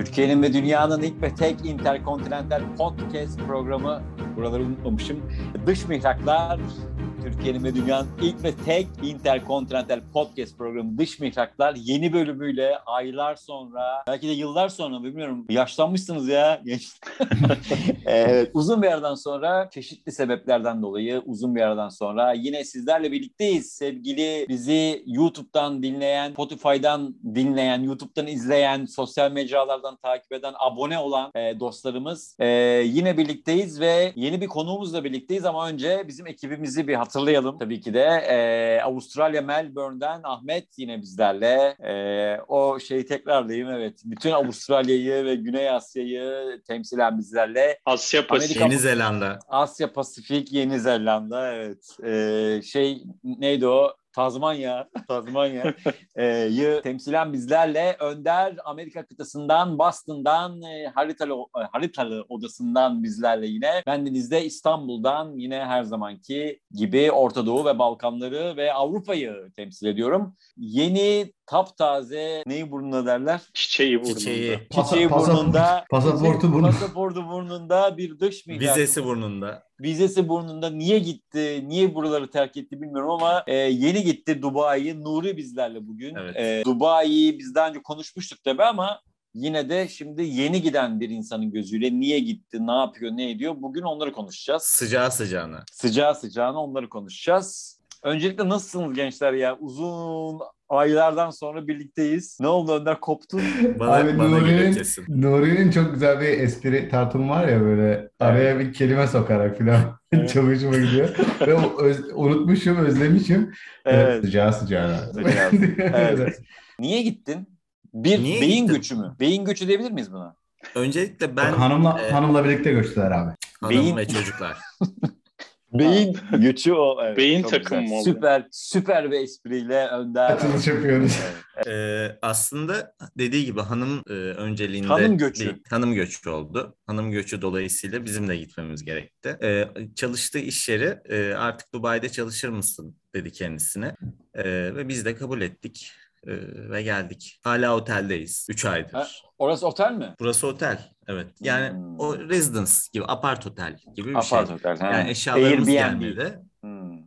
Türkiye'nin ve dünyanın ilk ve tek interkontinental podcast programı. Buraları unutmamışım. Dış Mihraklar Türkiye'nin ve dünyanın ilk ve tek interkontinental podcast programı Dış Mihraklar yeni bölümüyle aylar sonra belki de yıllar sonra bilmiyorum yaşlanmışsınız ya. evet, uzun bir aradan sonra çeşitli sebeplerden dolayı uzun bir aradan sonra yine sizlerle birlikteyiz. Sevgili bizi YouTube'dan dinleyen, Spotify'dan dinleyen, YouTube'dan izleyen, sosyal mecralardan takip eden, abone olan e, dostlarımız e, yine birlikteyiz ve yeni bir konuğumuzla birlikteyiz ama önce bizim ekibimizi bir hatırlayalım. Tabii ki de e, Avustralya Melbourne'den Ahmet yine bizlerle. E, o şeyi tekrarlayayım evet. Bütün Avustralya'yı ve Güney Asya'yı temsilen bizlerle. Asya Pasifik. Yeni Zelanda. Asya Pasifik, Yeni Zelanda evet. E, şey neydi o? Tazmanya, Tazmanya'yı temsilen bizlerle Önder Amerika kıtasından, Boston'dan, e, haritalı, e, haritalı odasından bizlerle yine. Bendenizde İstanbul'dan yine her zamanki gibi Orta Doğu ve Balkanları ve Avrupa'yı temsil ediyorum. Yeni taptaze neyi burnunda derler? Çiçeği burnunda. Çiçeği. Çiçeği Pasaport- burnunda. pasaportu burnunda. Pasaportu burnunda bir dış mihrak. Vizesi burnunda. Vizesi burnunda niye gitti, niye buraları terk etti bilmiyorum ama e, yeni gitti Dubai'yi. Nuri bizlerle bugün. Evet. E, Dubai'yi biz daha önce konuşmuştuk tabii ama yine de şimdi yeni giden bir insanın gözüyle niye gitti, ne yapıyor, ne ediyor bugün onları konuşacağız. Sıcağı sıcağına. Sıcağı sıcağına onları konuşacağız. Öncelikle nasılsınız gençler ya? Uzun aylardan sonra birlikteyiz. Ne oldu Önder koptun? Bana, Abi bana Nuri'nin-. Nuri'nin çok güzel bir espri tartımı var ya böyle araya bir kelime sokarak falan Evet. hoşuma gidiyor. Ve öz- unutmuşum, özlemişim. Evet. Sıcağı sıcağına. Sıcağı Evet. Niye gittin? Bir Niye beyin gittim? göçü mü? Beyin göçü diyebilir miyiz buna? Öncelikle ben hanımla e, hanımla birlikte göçtüler abi. hanım Beyin- ve çocuklar. Beyin göçü o. Evet, Beyin çok takımı güzel. oldu? Süper, süper bir espriyle Önder. Açılış yapıyoruz. Ee, aslında dediği gibi hanım e, önceliğinde Hanım göçü. bir hanım göçü oldu. Hanım göçü dolayısıyla bizim de gitmemiz gerekti. Ee, çalıştığı iş yeri e, artık Dubai'de çalışır mısın dedi kendisine. Ee, ve biz de kabul ettik e, ve geldik. Hala oteldeyiz. 3 aydır. Ha, Orası otel mi? Burası otel. Evet. Yani Hmm. o residence gibi apart otel gibi bir Apart şey. otel. ha. Yani eşyalarımız Airbnb. gelmedi. Hmm.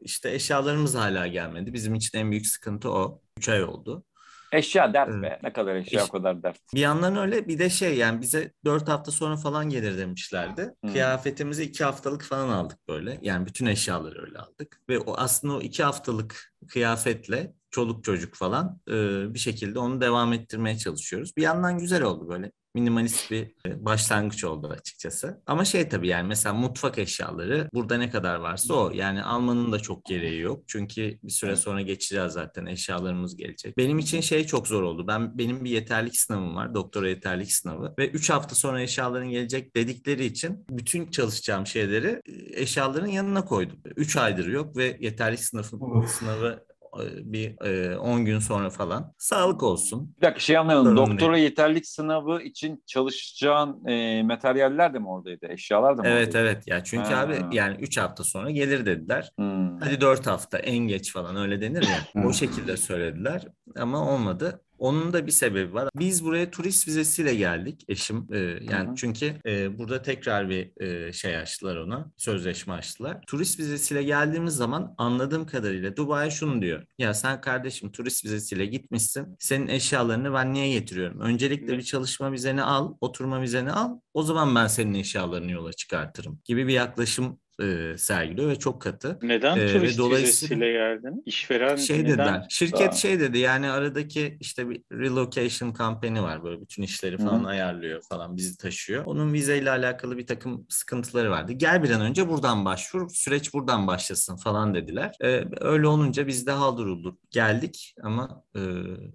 İşte eşyalarımız hala gelmedi. Bizim için en büyük sıkıntı o. 3 ay oldu. Eşya dert Evet. be. Ne kadar eşya Eş- o kadar dert. Bir yandan öyle bir de şey yani bize 4 hafta sonra falan gelir demişlerdi. Hmm. Kıyafetimizi 2 haftalık falan aldık böyle. Yani bütün eşyaları öyle aldık. Ve o aslında o 2 haftalık kıyafetle çoluk çocuk falan e, bir şekilde onu devam ettirmeye çalışıyoruz. Bir yandan güzel oldu böyle. Minimalist bir başlangıç oldu açıkçası. Ama şey tabii yani mesela mutfak eşyaları burada ne kadar varsa o. Yani almanın da çok gereği yok. Çünkü bir süre sonra geçeceğiz zaten eşyalarımız gelecek. Benim için şey çok zor oldu. Ben benim bir yeterlik sınavım var. Doktora yeterlik sınavı ve 3 hafta sonra eşyaların gelecek dedikleri için bütün çalışacağım şeyleri eşyaların yanına koydum. 3 aydır yok ve yeterlik sınavı Of. sınavı bir e, 10 gün sonra falan. Sağlık olsun. Bir dakika şey anlayalım. Sorun Doktora yeterlik sınavı için çalışacağın e, materyaller de mi oradaydı? Eşyalar da mı Evet oradaydı? evet ya çünkü Ha. abi yani 3 hafta sonra gelir dediler. Hmm. Hadi 4 hafta en geç falan öyle denir ya. Hı. o şekilde söylediler ama olmadı. Onun da bir sebebi var. Biz buraya turist vizesiyle geldik eşim. e, yani Hı hı. çünkü e, burada tekrar bir e, şey açtılar ona. Sözleşme açtılar. Turist vizesiyle geldiğimiz zaman anladığım kadarıyla Dubai şunu diyor. Ya sen kardeşim turist vizesiyle gitmişsin. Senin eşyalarını ben niye getiriyorum? Öncelikle bir çalışma vizeni al, oturma vizeni al. O zaman ben senin eşyalarını yola çıkartırım gibi bir yaklaşım e, sergiliyor ve çok katı. Neden ve turist dolayısıyla- geldin? İşveren Şey neden? dediler. Şirket Aa. şey dedi yani aradaki işte bir relocation kampanya var böyle bütün işleri falan Hı. ayarlıyor falan bizi taşıyor. Onun vizeyle alakalı bir takım sıkıntıları vardı. Gel bir an önce buradan başvur süreç buradan başlasın falan dediler. Ee, öyle olunca biz de haldurulduk geldik ama e,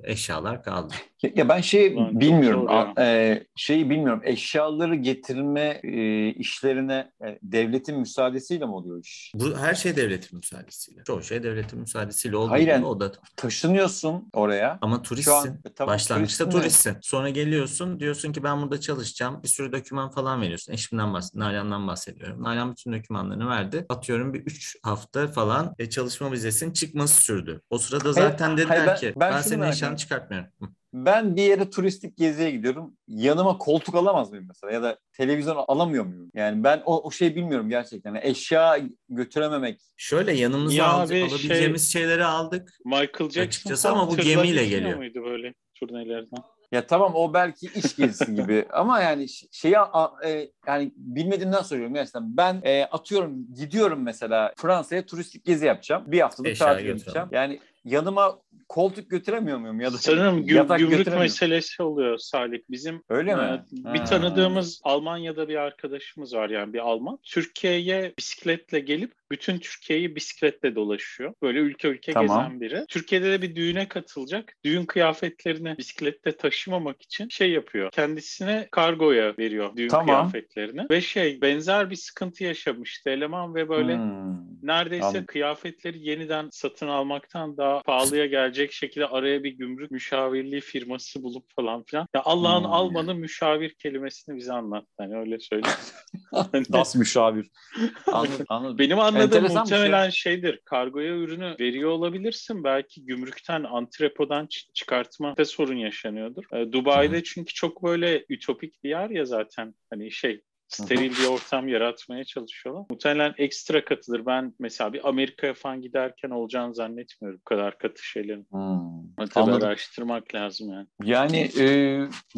eşyalar kaldı. Ya, ben şey çok bilmiyorum. zor ya. A- e, şeyi bilmiyorum. Eşyaları getirme e, işlerine e, devletin müsaadesiyle mi oluyor iş? Bu her şey devletin müsaadesiyle. Çoğu şey devletin müsaadesiyle olduğu Hayır, yani- o da Taşınıyorsun oraya. Ama Şu an turistsin. e, tamam, Başlangıçta turistsin de- turistsin. Sonra geliyorsun diyorsun ki ben burada çalışacağım. Bir sürü doküman falan veriyorsun. Eşimden bahsediyorum. Nalan'dan bahsediyorum. Nalan bütün dokümanlarını verdi. Atıyorum bir 3 hafta falan e, çalışma vizesinin çıkması sürdü. O sırada zaten dediler hayır, ben- ki ben ben, senin eşyanı çıkartmıyorum. Ben bir yere turistik geziye gidiyorum. Yanıma koltuk alamaz mıyım mesela? Ya da televizyon alamıyor muyum? Yani ben o, o şeyi bilmiyorum gerçekten. Yani eşya götürememek. Şöyle yanımıza Ya al- abi şey- alabileceğimiz şeyleri aldık. Michael Jackson Açıkçası ama bu gemiyle geliyor. muydu böyle turnelerden? Ya tamam o belki iş gezisi gibi ama yani şeyi a- e, yani bilmediğimden soruyorum gerçekten. Ben e, atıyorum gidiyorum mesela Fransa'ya turistik gezi yapacağım. Bir haftalık Eşya tatil yapacağım. Yani yanıma koltuk götüremiyor muyum ya da Sanırım gü- yatak gümrük meselesi oluyor Salih. Bizim Öyle mi? e, bir Ha. tanıdığımız Almanya'da bir arkadaşımız var yani bir Alman. Türkiye'ye bisikletle gelip bütün Türkiye'yi bisikletle dolaşıyor. Böyle ülke ülke Tamam. gezen biri. Türkiye'de de bir düğüne katılacak. Düğün kıyafetlerini bisikletle taşımamak için şey yapıyor. Kendisine kargoya veriyor düğün Tamam. kıyafetlerini. Ve şey benzer bir sıkıntı yaşamıştı eleman ve böyle Hmm. neredeyse Anladım. kıyafetleri yeniden satın almaktan daha pahalıya gelecek şekilde araya bir gümrük müşavirliği firması bulup falan filan. Ya Allah'ın Hmm. almanın müşavir kelimesini bize anlattı. Hani öyle söyleyeyim. Das müşavir. Anladım. anladım. Benim anladığım Enteresan bir şey. muhtemelen şeydir. Kargoya ürünü veriyor olabilirsin. Belki gümrükten, antrepodan çı- çıkartmakta sorun yaşanıyordur. Ee, Dubai'de çünkü çok böyle ütopik bir yer ya zaten. Hani şey steril bir ortam yaratmaya çalışıyorlar. Muhtemelen ekstra katıdır. Ben mesela bir Amerika'ya falan giderken olacağını zannetmiyorum bu kadar katı şeylerin. Hmm. Tabii araştırmak lazım yani. Yani e,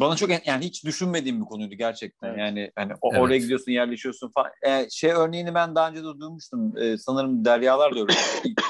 bana çok yani hiç düşünmediğim bir konuydu gerçekten. Evet. Yani hani o- Evet. oraya gidiyorsun, yerleşiyorsun falan. E, şey örneğini ben daha önce de duymuştum. E, sanırım Deryalar da öyle.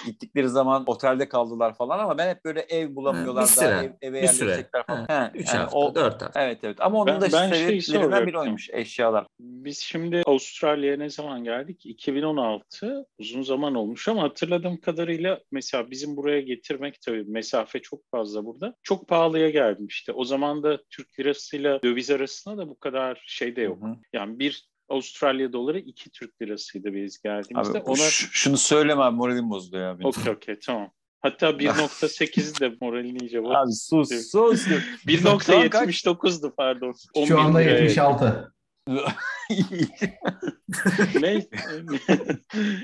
Gittikleri zaman otelde kaldılar falan ama ben hep böyle ev bulamıyorlar Bir süre, daha ev, eve bir süre. yerleşecekler falan. Ha, He, Üç yani hafta, o- dört hafta. Evet evet ama onun Ben- da ben şeyi sebeplerinden biri soracaktım. oymuş eşyalar. Biz şimdi Avustralya'ya ne zaman geldik? 2016. Uzun zaman olmuş ama hatırladığım kadarıyla mesela bizim buraya getirmek tabii mesafe çok fazla burada. Çok pahalıya gelmişti. O zaman da Türk lirasıyla döviz arasında da bu kadar şey de yok. Hı hı. Yani bir Avustralya doları iki Türk lirasıydı biz geldiğimizde. Abi, Ona şunu söyleme abi moralim bozdu ya. okey okey tamam. Hatta 1.8'i de moralini iyice bozdu. Abi sus sus. 1.79'du pardon. 11 Şu anda liraya. 76. Neyse.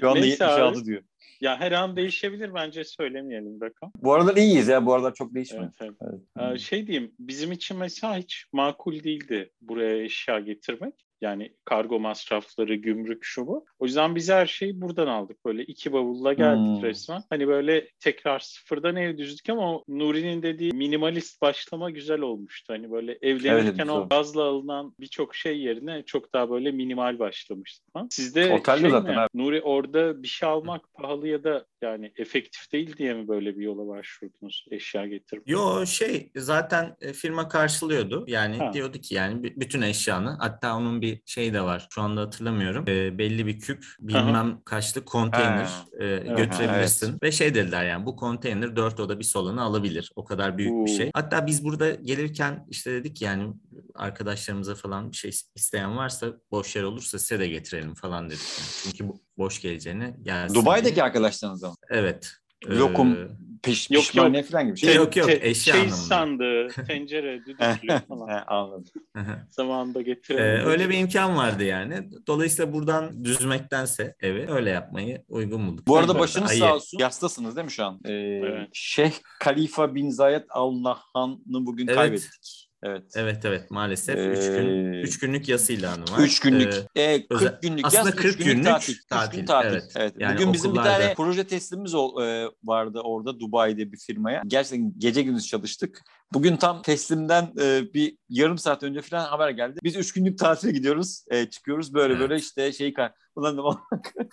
Şu anda Neyse abi. 76 diyor. Ya her an değişebilir bence söylemeyelim rakam. Bu aralar iyiyiz ya. Bu aralar çok değişmiyor. Evet, evet. Evet. Ee, şey diyeyim bizim için mesela hiç makul değildi buraya eşya getirmek. Yani kargo masrafları, gümrük şu bu. O yüzden biz her şeyi buradan aldık. Böyle iki bavulla geldik Hmm. resmen. Hani böyle tekrar sıfırdan ev düzdük ama Nuri'nin dediği minimalist başlama güzel olmuştu. Hani böyle evlenirken Evet, o gazla alınan birçok şey yerine çok daha böyle minimal başlamıştık. falan. Sizde Otelde şey zaten mi? abi. Nuri orada bir şey almak pahalı ya da yani efektif değil diye mi böyle bir yola başvurdunuz eşya getirip? Yo şey zaten e, firma karşılıyordu. Yani Ha. diyordu ki yani bütün eşyanı hatta onun bir şey de var. Şu anda hatırlamıyorum. E, belli bir küp bilmem kaçlı konteyner e, götürebilirsin. evet. Ve şey dediler yani bu konteyner dört oda bir salonu alabilir. O kadar büyük bir Oo. şey. Hatta biz burada gelirken işte dedik yani arkadaşlarımıza falan bir şey isteyen varsa boş yer olursa size de getirelim falan dedik. Yani. Çünkü bu- boş geleceğine gelsin. Dubai'deki diye. arkadaşlarınız ama. Evet. Lokum, Ee, Piş, Yok, pişmaniye falan gibi şey. Şey- Yok, yok, Te- eşya Şey anlamında. sandığı, tencere, düdüklü falan. He, anladım. Zamanında Ee, getirelim. öyle bir imkan vardı yani. Dolayısıyla buradan düzmektense evi öyle yapmayı uygun bulduk. Bu arada başınız ayı- sağ olsun. Yastasınız değil mi şu an? Ee, Evet. Şeyh Khalifa bin Zayed Al Nahyan'ı bugün Evet. kaybettik. Evet. Evet evet maalesef 3 gün Ee, 3 günlük yas ilanı var. Üç günlük, Ee, e, 40 özel- günlük aslında yaz, üç 40 günlük günlük tatil. Üç gün tatil, tatil. evet. Evet. Yani Bugün bizim bir okullarda- tane proje teslimimiz ol- e, vardı orada Dubai'de bir firmaya. Gerçekten gece gündüz çalıştık. Bugün tam teslimden e, bir yarım saat önce falan haber geldi. Biz üç günlük tatile gidiyoruz. E, çıkıyoruz böyle Evet. böyle işte kay- Ulan dedim,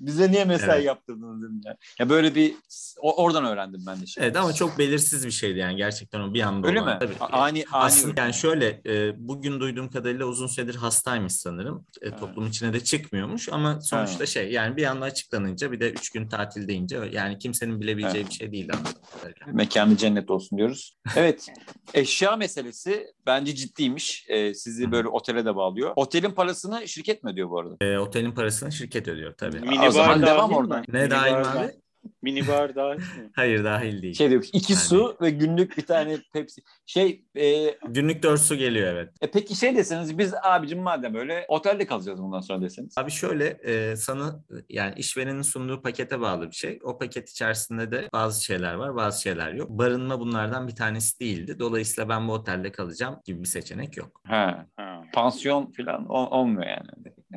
bize niye mesai Evet. yaptırdınız dedim ya. Ya böyle bir o- oradan öğrendim ben de. Şimdi. Evet ama çok belirsiz bir şeydi yani gerçekten o bir anda Öyle olan. mi? Tabii. Ani ani. Aslında yani şöyle e, bugün duyduğum kadarıyla uzun süredir hastaymış sanırım. E, Evet. toplum içine de çıkmıyormuş ama sonuçta şey yani bir anda açıklanınca bir de üç gün tatil deyince yani kimsenin bilebileceği Evet. bir şey değil. Mekanı cennet olsun diyoruz. Evet. eşya meselesi bence ciddiymiş. Ee, sizi böyle otele de bağlıyor. Otelin parasını şirket mi ödüyor bu arada? E, otelin parasını şirket ödüyor tabii. Minibar o zaman devam oradan. Ne dahil mi Minibar abi? da- Minibar dahil mi? Hayır dahil değil. Şey diyor iki Yani- su ve günlük bir tane Pepsi. Şey e, Günlük 4 su geliyor evet. e, peki şey deseniz biz abicim madem öyle otelde kalacağız bundan sonra deseniz. Abi şöyle e, sana yani işverenin sunduğu pakete bağlı bir şey. O paket içerisinde de bazı şeyler var bazı şeyler yok. Barınma bunlardan bir tanesi değildi. Dolayısıyla ben bu otelde kalacağım gibi bir seçenek yok. Ha, Ha. pansiyon falan ol- olmuyor yani.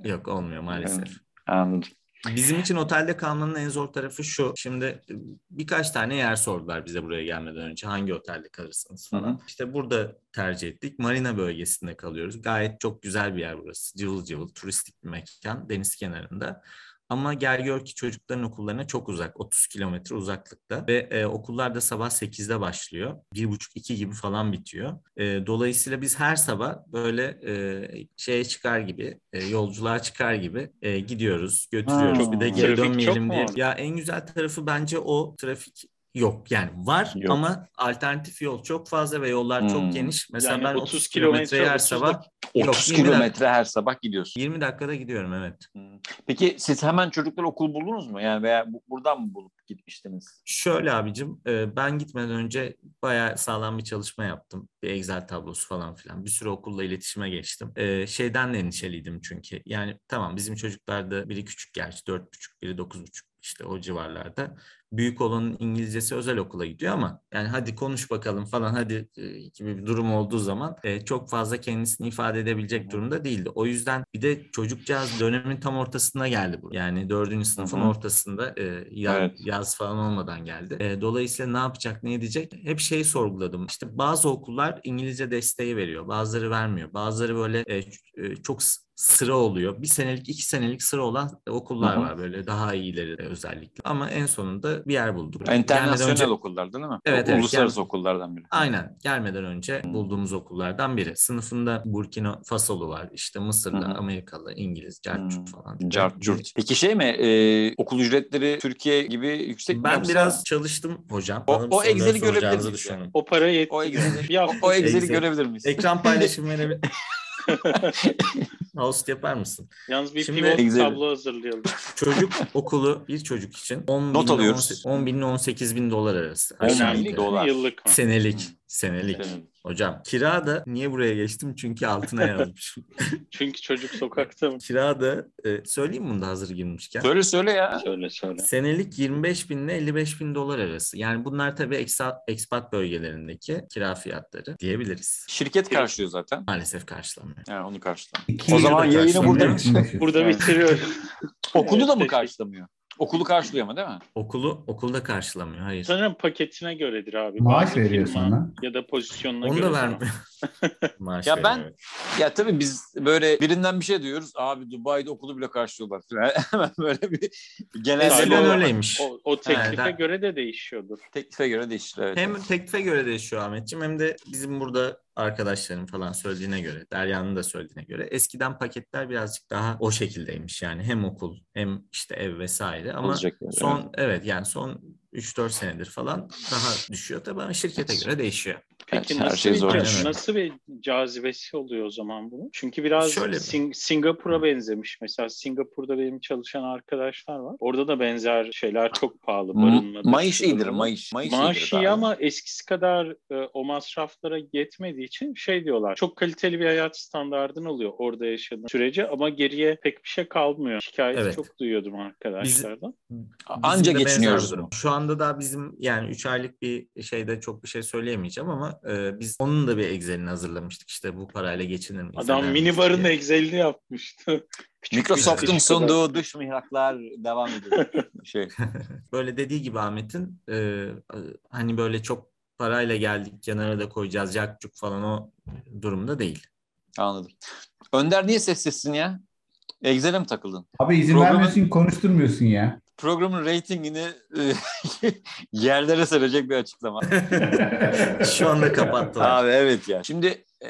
Yok olmuyor maalesef. Evet. Anladım. Bizim için otelde kalmanın en zor tarafı şu. Şimdi e, birkaç tane yer sordular bize buraya gelmeden önce. Hangi otelde kalırsınız falan. Hı hı. İşte burada tercih ettik. Marina bölgesinde kalıyoruz. Gayet çok güzel bir yer burası. Cıvıl cıvıl turistik bir mekan deniz kenarında. Ama gel gör ki çocukların okullarına çok uzak. 30 kilometre uzaklıkta. Ve e, okullar da sabah 8'de başlıyor. 1.30-2 gibi falan bitiyor. E, dolayısıyla biz her sabah böyle e, şeye çıkar gibi, e, yolculuğa çıkar gibi e, gidiyoruz, götürüyoruz. Ha. bir de geri dönmeyelim diye. Ya en güzel tarafı bence o trafik yok. Yani var Yok. ama alternatif yol çok fazla ve yollar Hmm. çok geniş. Mesela Yani ben 30 30 kilometreyi kilometre, her 30 sabah Yok, 30 20 dakika. kilometre her sabah gidiyorsun. 20 dakikada gidiyorum evet. Hmm. Peki siz hemen çocuklar okul buldunuz mu? Yani veya bu- buradan mı bulup gitmiştiniz? Şöyle abicim e, ben gitmeden önce bayağı sağlam bir çalışma yaptım. Bir Excel tablosu falan filan. Bir sürü okulla iletişime geçtim. E, Şeyden de endişeliydim çünkü. Yani tamam bizim çocuklarda biri küçük gerçi 4,5 biri 9,5 işte o civarlarda. Büyük olanın İngilizcesi özel okula gidiyor ama yani hadi konuş bakalım falan hadi e, gibi bir durum olduğu zaman e, çok fazla kendisini ifade edebilecek durumda değildi. O yüzden bir de çocukcağız dönemin tam ortasına geldi bu. Yani dördüncü sınıfın Hı hı. ortasında e, ya- Evet. yaz falan olmadan geldi. E, dolayısıyla ne yapacak, ne edecek? Hep şeyi sorguladım. İşte bazı okullar İngilizce desteği veriyor, bazıları vermiyor. Bazıları böyle e, e, çok sıra oluyor. Bir senelik, iki senelik sıra olan okullar Hı hı. var böyle daha iyileri de özellikle. Ama en sonunda bir yer bulduk. Gelmeden İnternasyonel önce- okullar değil mi? Evet, O- evet, Uluslararası yani- okullardan biri. Aynen gelmeden önce bulduğumuz okullardan biri. Sınıfında Burkina Faso'lu var, işte Mısırlı, Hı hı. Amerikalı, İngiliz, Carçurt Hmm. falan. Cart curt. Peki şey mi? e, okul ücretleri Türkiye gibi yüksek mi? Ben yoksa- biraz çalıştım hocam. O- o Excel'i görebilir miyiz düşünüyorum. O para yetti. O Excel'i, o, o Excel'i Excel. görebilir miyiz? Ekran paylaşımı verebilir Host yapar mısın? Yalnız bir Şimdi pivot tablo hazırlayalım. Çocuk okulu bir çocuk için 10 Not bin, alıyoruz. 10 bin ile 18 bin dolar arası. 10 Aşağı bin yukarı. dolar. Yıllık mı? Senelik. Senelik. Senelik. Hocam kira da niye buraya geçtim? Çünkü altına yazmışım. Çünkü çocuk sokakta mı? kira da e, söyleyeyim bunu da hazır girmişken. Söyle söyle ya. Söyle söyle. Senelik 25 bin ile 55 bin dolar arası. Yani bunlar tabii eksa- ekspat bölgelerindeki kira fiyatları diyebiliriz. Şirket karşılıyor zaten. Maalesef karşılamıyor. Yani onu karşılamıyor. O zaman yayını burada. Burada bitiriyorum. okulu da mı karşılamıyor? Okulu karşılıyor ama değil mi? Okulu okulda karşılamıyor. Hayır. Sanırım paketine göredir abi. Maaş Bazı veriyor sana. Ya da pozisyonuna Onu göre. da sana. vermiyor. Maaş Ya ben-. Ya tabii biz böyle birinden bir şey diyoruz. Abi Dubai'de okulu bile karşılıyorlar. Hemen böyle bir genel Eskiden öyleymiş. O, o teklife Ha, göre de değişiyordur. Teklife göre değişir. Evet. Hem teklife göre değişiyor Ahmetciğim hem de bizim burada arkadaşlarım falan söylediğine göre, Derya'nın da söylediğine göre eskiden paketler birazcık daha o şekildeymiş yani hem okul hem işte ev vesaire ama Olacak yani, son evet. yani son 3-4 senedir falan daha düşüyor tabii ama şirkete göre değişiyor. Peki Evet, her nasıl, şey bir, zor. Öyle. nasıl bir cazibesi oluyor o zaman bunun? Çünkü biraz Şöyle mi? Sing- Singapur'a benzemiş. Mesela Singapur'da benim çalışan arkadaşlar var. Orada da benzer şeyler çok pahalı. Barınma, şudur, iyidir, Maaş iyidir iyi ama eskisi kadar e, o masraflara yetmediği için şey diyorlar. Çok kaliteli bir hayat standardın oluyor orada yaşadığın sürece ama geriye pek bir şey kalmıyor. Şikayet Evet. çok duyuyordum arkadaşlardan. Anca de benzer geçiniyoruz. bir durum. Şu anda da bizim yani 3 aylık bir şeyde çok bir şey söyleyemeyeceğim ama e, biz onun da bir Excel'ini hazırlamıştık. İşte bu parayla geçinir miyiz? Adam eder mini miyiz barın diye. Excel'ini yapmıştı. Microsoft'un sunduğu dış mihraklar devam ediyor. şey. böyle dediği gibi Ahmet'in e, hani böyle çok parayla geldik kenara da koyacağız yakçuk falan o durumda değil. Anladım. Önder niye sessizsin ya? Excel'e mi takıldın? Abi izin Programın- vermiyorsun, konuşturmuyorsun ya. Programın reytingini e, yerlere serecek bir açıklama. Şu anda kapattılar. Abi evet ya. Şimdi e,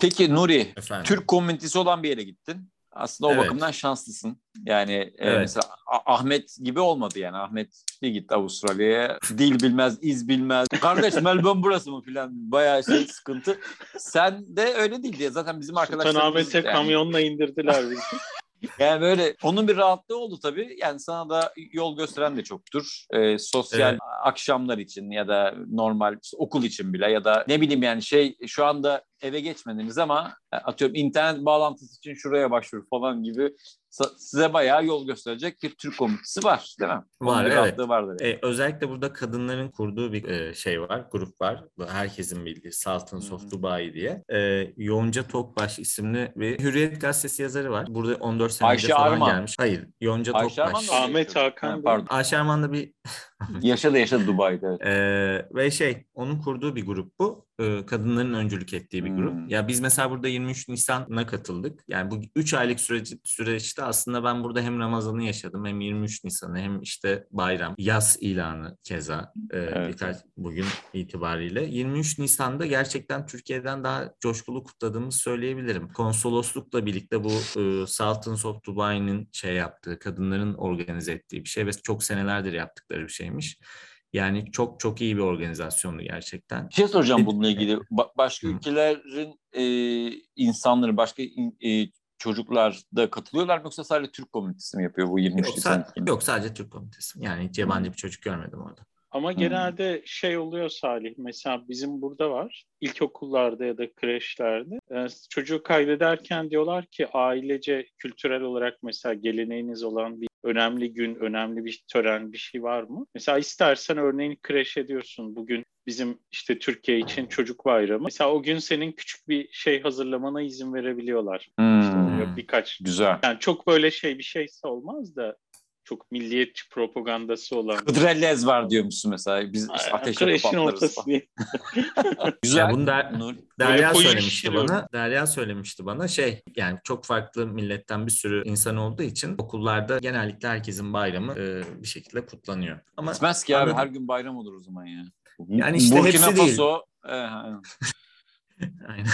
peki Nuri, Efendim. Türk komünitesi olan bir yere gittin. Aslında o Evet. bakımdan şanslısın. Yani e, Evet. mesela A- Ahmet gibi olmadı yani. Ahmet bir gitti Avustralya'ya. Dil bilmez, iz bilmez. Kardeş Melbourne burası mı filan. Bayağı şey sıkıntı. Sen de öyle değil diye. Zaten bizim arkadaşlarımız... Sultanahmet'e yani- kamyonla indirdiler bizi. Yani böyle onun bir rahatlığı oldu tabii. Yani sana da yol gösteren de çoktur. Ee, sosyal Evet. akşamlar için ya da normal okul için bile ya da ne bileyim yani şey şu anda eve geçmediniz ama e, atıyorum internet bağlantısı için şuraya başvur falan gibi size bayağı yol gösterecek bir Türk komünitesi var değil mi? Onun Var, bir evet. vardır. yani. E, özellikle burada kadınların kurduğu bir e, şey var, grup var. Herkesin bildiği Sultans of hı. Dubai diye. E, Yonca Tokbaş isimli bir Hürriyet Gazetesi yazarı var. Burada 14 sene önce Ayşe falan Arman. gelmiş. Hayır, Yonca Ayşe Arman Tokbaş. orada Ahmet. Hakan Ha, Pardon. Ayşe Arman da bir Yaşadı yaşadı Dubai'de. evet. Ee, ve şey onun kurduğu bir grup bu. Ee, kadınların öncülük ettiği bir grup. Hmm. Ya biz mesela burada 23 Nisan'a katıldık. Yani bu 3 aylık süreci, süreçte aslında ben burada hem Ramazan'ı yaşadım hem 23 Nisan'ı hem işte bayram, yaz ilanı keza e, Evet. birkaç bugün itibariyle. 23 Nisan'da gerçekten Türkiye'den daha coşkulu kutladığımızı söyleyebilirim. Konsoloslukla birlikte bu e, Sultans of Dubai'nin şey yaptığı, kadınların organize ettiği bir şey ve çok senelerdir yaptıkları bir şeymiş. Yani çok çok iyi bir organizasyondu gerçekten. Bir şey soracağım bununla ilgili. Ba- başka Hı. ülkelerin e, insanları, başka in- e, çocuklar da katılıyorlar mı yoksa sadece Türk komünitesi mi yapıyor bu 23 Yok, Nisan? sa- yok sadece Türk komitesi. Yani hiç yabancı bir çocuk görmedim orada. Ama Hmm. genelde şey oluyor Salih. Mesela bizim burada var. İlkokullarda ya da kreşlerde. e, çocuğu kaydederken diyorlar ki ailece kültürel olarak mesela geleneğiniz olan bir önemli gün, önemli bir tören bir şey var mı? Mesela istersen örneğin kreş ediyorsun. Bugün bizim işte Türkiye için çocuk bayramı. Mesela o gün senin küçük bir şey hazırlamana izin verebiliyorlar. İşte Hmm, oluyor birkaç. Güzel. Yani çok böyle şey bir şeyse olmaz da çok milliyetçi propagandası olan. Hıdrellez var diyormuşsun mesela. Biz işte ateşe kapatlarız falan. Güzel. Ya bunu der- Nur. Derya söylemişti bana. Derya söylemişti bana şey yani çok farklı milletten bir sürü insan olduğu için okullarda genellikle herkesin bayramı e, bir şekilde kutlanıyor. Ama Gitmez ki abi her gün bayram olur o zaman ya. Yani işte Burkina hepsi değil. Faso, e, aynen. Aynen.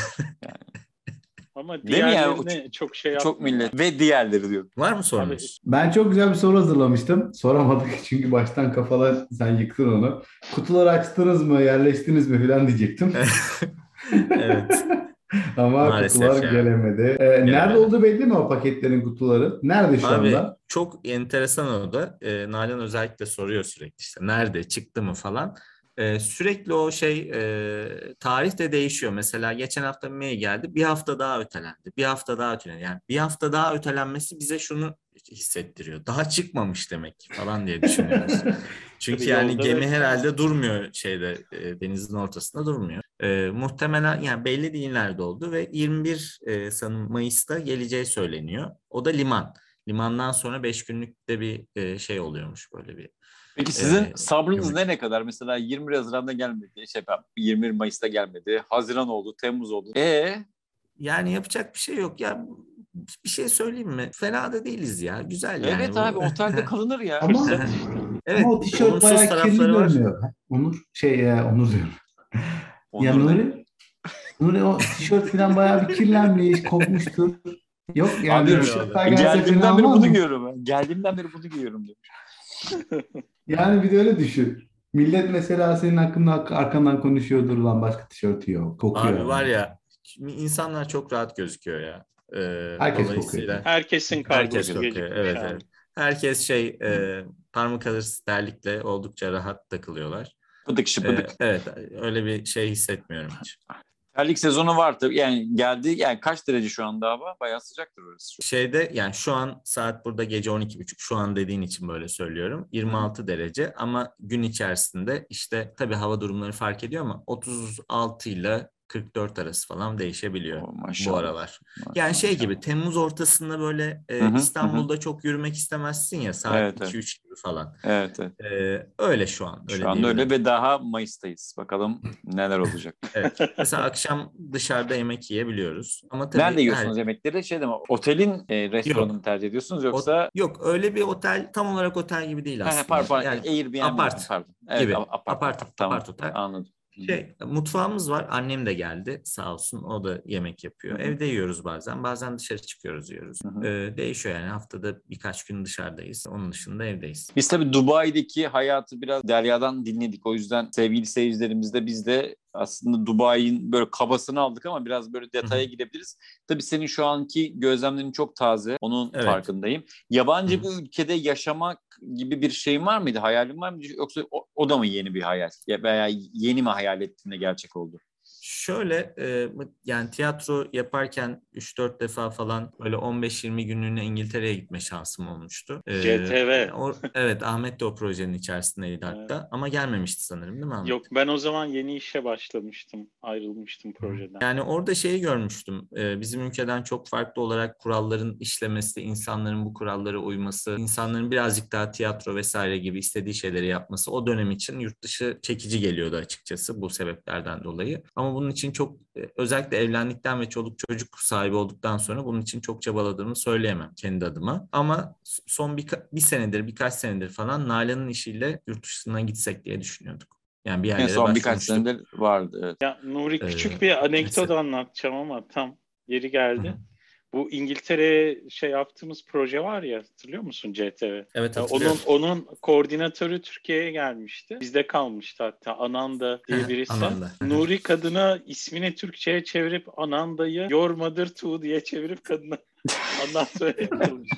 Ama mi yani? diğerlerine çok şey çok yapmıyorlar. millet ve diğerleri diyor. Var mı sorunuz? Ben çok güzel bir soru hazırlamıştım. Soramadık çünkü baştan kafalar sen yıktın onu. Kutuları açtınız mı, yerleştiniz mi falan diyecektim. evet. Ama Maalesef kutular ya. gelemedi. Ee, nerede olduğu belli mi o paketlerin kutuları? Nerede şu Abi anda? çok enteresan o da. E, Nalan özellikle soruyor sürekli işte nerede çıktı mı falan. E, sürekli o şey e, tarih de değişiyor. Mesela geçen hafta mail geldi. Bir hafta daha ötelendi. Bir hafta daha ötelendi. Yani bir hafta daha ötelenmesi bize şunu hissettiriyor. Daha çıkmamış demek falan diye düşünüyoruz. Çünkü Tabii yani gemi herhalde durmuyor şeyde e, denizin ortasında durmuyor. E, muhtemelen yani belli değil nerede oldu ve 21 e, sanırım Mayıs'ta geleceği söyleniyor. O da liman. Limandan sonra 5 günlük de bir e, şey oluyormuş böyle bir. Peki sizin Ee, sabrınız evet. ne ne kadar? Mesela 21 Haziran'da gelmedi. Şey, 21 Mayıs'ta gelmedi. Haziran oldu, Temmuz oldu. E Yani yapacak bir şey yok ya. Bir şey söyleyeyim mi? Fena da değiliz ya. Güzel yani. evet abi otelde kalınır ya. Ama, evet. ama o tişört bayağı kirli görünüyor. Onur, şey e, Onur diyorum. Ya Onur ne? Nuri, Nuri o tişört falan bayağı bir kirlenmiş, kokmuştur. Yok yani Abi, fena Geldiğimden beri bunu giyiyorum. Geldiğimden beri bunu giyiyorum demiş. Yani bir de öyle düşün. Millet mesela senin hakkında arkandan konuşuyordur lan başka tişörtü yok. Kokuyor. Abi yani. var ya insanlar çok rahat gözüküyor ya. Ee, Herkes dolayısıyla Herkesin herkes kargosu kokuyor. Evet, abi. evet. Herkes şey e, parmak arası terlikle oldukça rahat takılıyorlar. Pıdık Ee, şıpıdık. evet öyle bir şey hissetmiyorum hiç. Terlik sezonu var tabii. Yani geldi. Yani kaç derece şu anda hava? Bayağı sıcaktır orası. Şeyde yani şu an saat burada gece 12.30 şu an dediğin için böyle söylüyorum. 26 derece ama gün içerisinde işte tabii hava durumları fark ediyor ama 36 ile 44 arası falan değişebiliyor bu maşallah. aralar. Maşallah. Yani şey gibi Temmuz ortasında böyle e, Hı hı, İstanbul'da çok yürümek istemezsin ya saat Evet, evet. 2-3 gibi falan. Evet, evet. E, öyle şu an. Öyle Şu anda öyle ve daha Mayıs'tayız. Bakalım neler olacak. Evet. Mesela akşam dışarıda yemek yiyebiliyoruz. Ama tabii Nerede yiyorsunuz her- yemekleri? Şey mi? Otelin e, restoranını mı tercih ediyorsunuz yoksa? O- yok öyle bir otel tam olarak otel gibi değil aslında. ha, pardon, pardon. Yani Airbnb. apart Pardon. Evet, gibi. a- apart. Apart- Tamam. apart otel. Anladım. Şey, mutfağımız var. Annem de geldi sağ olsun. O da yemek yapıyor. Hı hı. Evde yiyoruz bazen. Bazen dışarı çıkıyoruz yiyoruz. Hı hı. Ee, değişiyor yani. Haftada birkaç gün dışarıdayız. Onun dışında evdeyiz. Biz tabii Dubai'deki hayatı biraz Derya'dan dinledik. O yüzden sevgili seyircilerimiz de biz de aslında Dubai'nin böyle kabasını aldık ama biraz böyle detaya gidebiliriz. Tabii senin şu anki gözlemlerin çok taze. Onun Evet. farkındayım. Yabancı bir ülkede yaşamak gibi bir şeyin var mıydı? Hayalin var mıydı? Yoksa o, o da mı yeni bir hayal? Ya veya yeni mi hayal ettiğinde gerçek oldu? Şöyle e, yani tiyatro yaparken 3-4 defa falan böyle 15-20 günlüğüne İngiltere'ye gitme şansım olmuştu. E, CTV. o- evet Ahmet de o projenin içerisindeydi hatta ama gelmemişti sanırım değil mi Ahmet? Yok ben o zaman yeni işe başlamıştım. Ayrılmıştım projeden. Yani orada şeyi görmüştüm. e, bizim ülkeden çok farklı olarak kuralların işlemesi, insanların bu kurallara uyması, insanların birazcık daha tiyatro vesaire gibi istediği şeyleri yapması o dönem için yurt dışı çekici geliyordu açıkçası bu sebeplerden dolayı. Ama bunun için çok e, özellikle evlendikten ve çoluk çocuk sahibi olduktan sonra bunun için çok çabaladığımı söyleyemem kendi adıma. Ama son bir, bir senedir, birkaç senedir falan Nalan'ın işiyle yurt dışına gitsek diye düşünüyorduk. Yani bir En yerlere son birkaç senedir vardı. Evet. Ya Nuri küçük Ee, bir anekdot mesela- anlatacağım ama tam yeri geldi. Bu İngiltere'ye şey yaptığımız proje var ya hatırlıyor musun CTV? Evet hatırlıyorum. onun onun koordinatörü Türkiye'ye gelmişti. Bizde kalmıştı hatta Ananda diye birisi. Ananda. Nuri kadına ismini Türkçe'ye çevirip Ananda'yı Your Mother Too diye çevirip kadına anlatmaya çalışmış.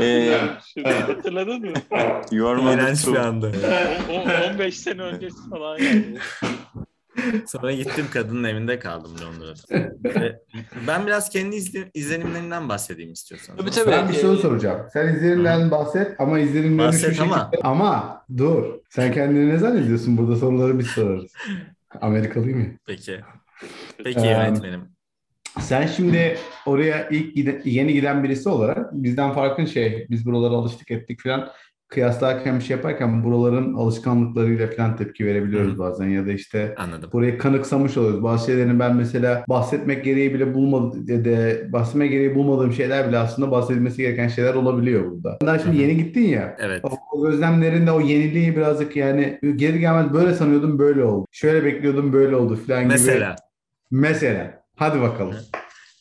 Ee, Şimdi hatırladın mı? İğrenç bir anda. O, 15 sene öncesi falan yani. Sonra gittim kadının evinde kaldım Londra'da. Ben biraz kendi izle- izlenimlerinden bahsedeyim istiyorsanız. Tabii, tabii. Ben bir soru soracağım. Sen izlenimden bahset ama izlenimlerini Bahset şu ama. şekilde... Ama dur. Sen kendini ne zannediyorsun? Burada soruları biz sorarız. Amerikalıyım ya. Peki. Peki Ee, yönetmenim. Sen şimdi oraya ilk gide- yeni giden birisi olarak bizden farkın şey, biz buralara alıştık ettik falan kıyaslarken bir şey yaparken buraların alışkanlıklarıyla falan tepki verebiliyoruz Hı. bazen ya da işte Anladım. burayı kanıksamış oluyoruz. Bazı şeylerin ben mesela bahsetmek gereği bile bulmadım de bahsetmek gereği bulmadığım şeyler bile aslında bahsedilmesi gereken şeyler olabiliyor burada. Daha şimdi Hı hı. yeni gittin ya. Evet. O, o gözlemlerinde o yeniliği birazcık yani geri gelmez böyle sanıyordum böyle oldu. Şöyle bekliyordum böyle oldu falan gibi. Mesela. Mesela. Hadi bakalım.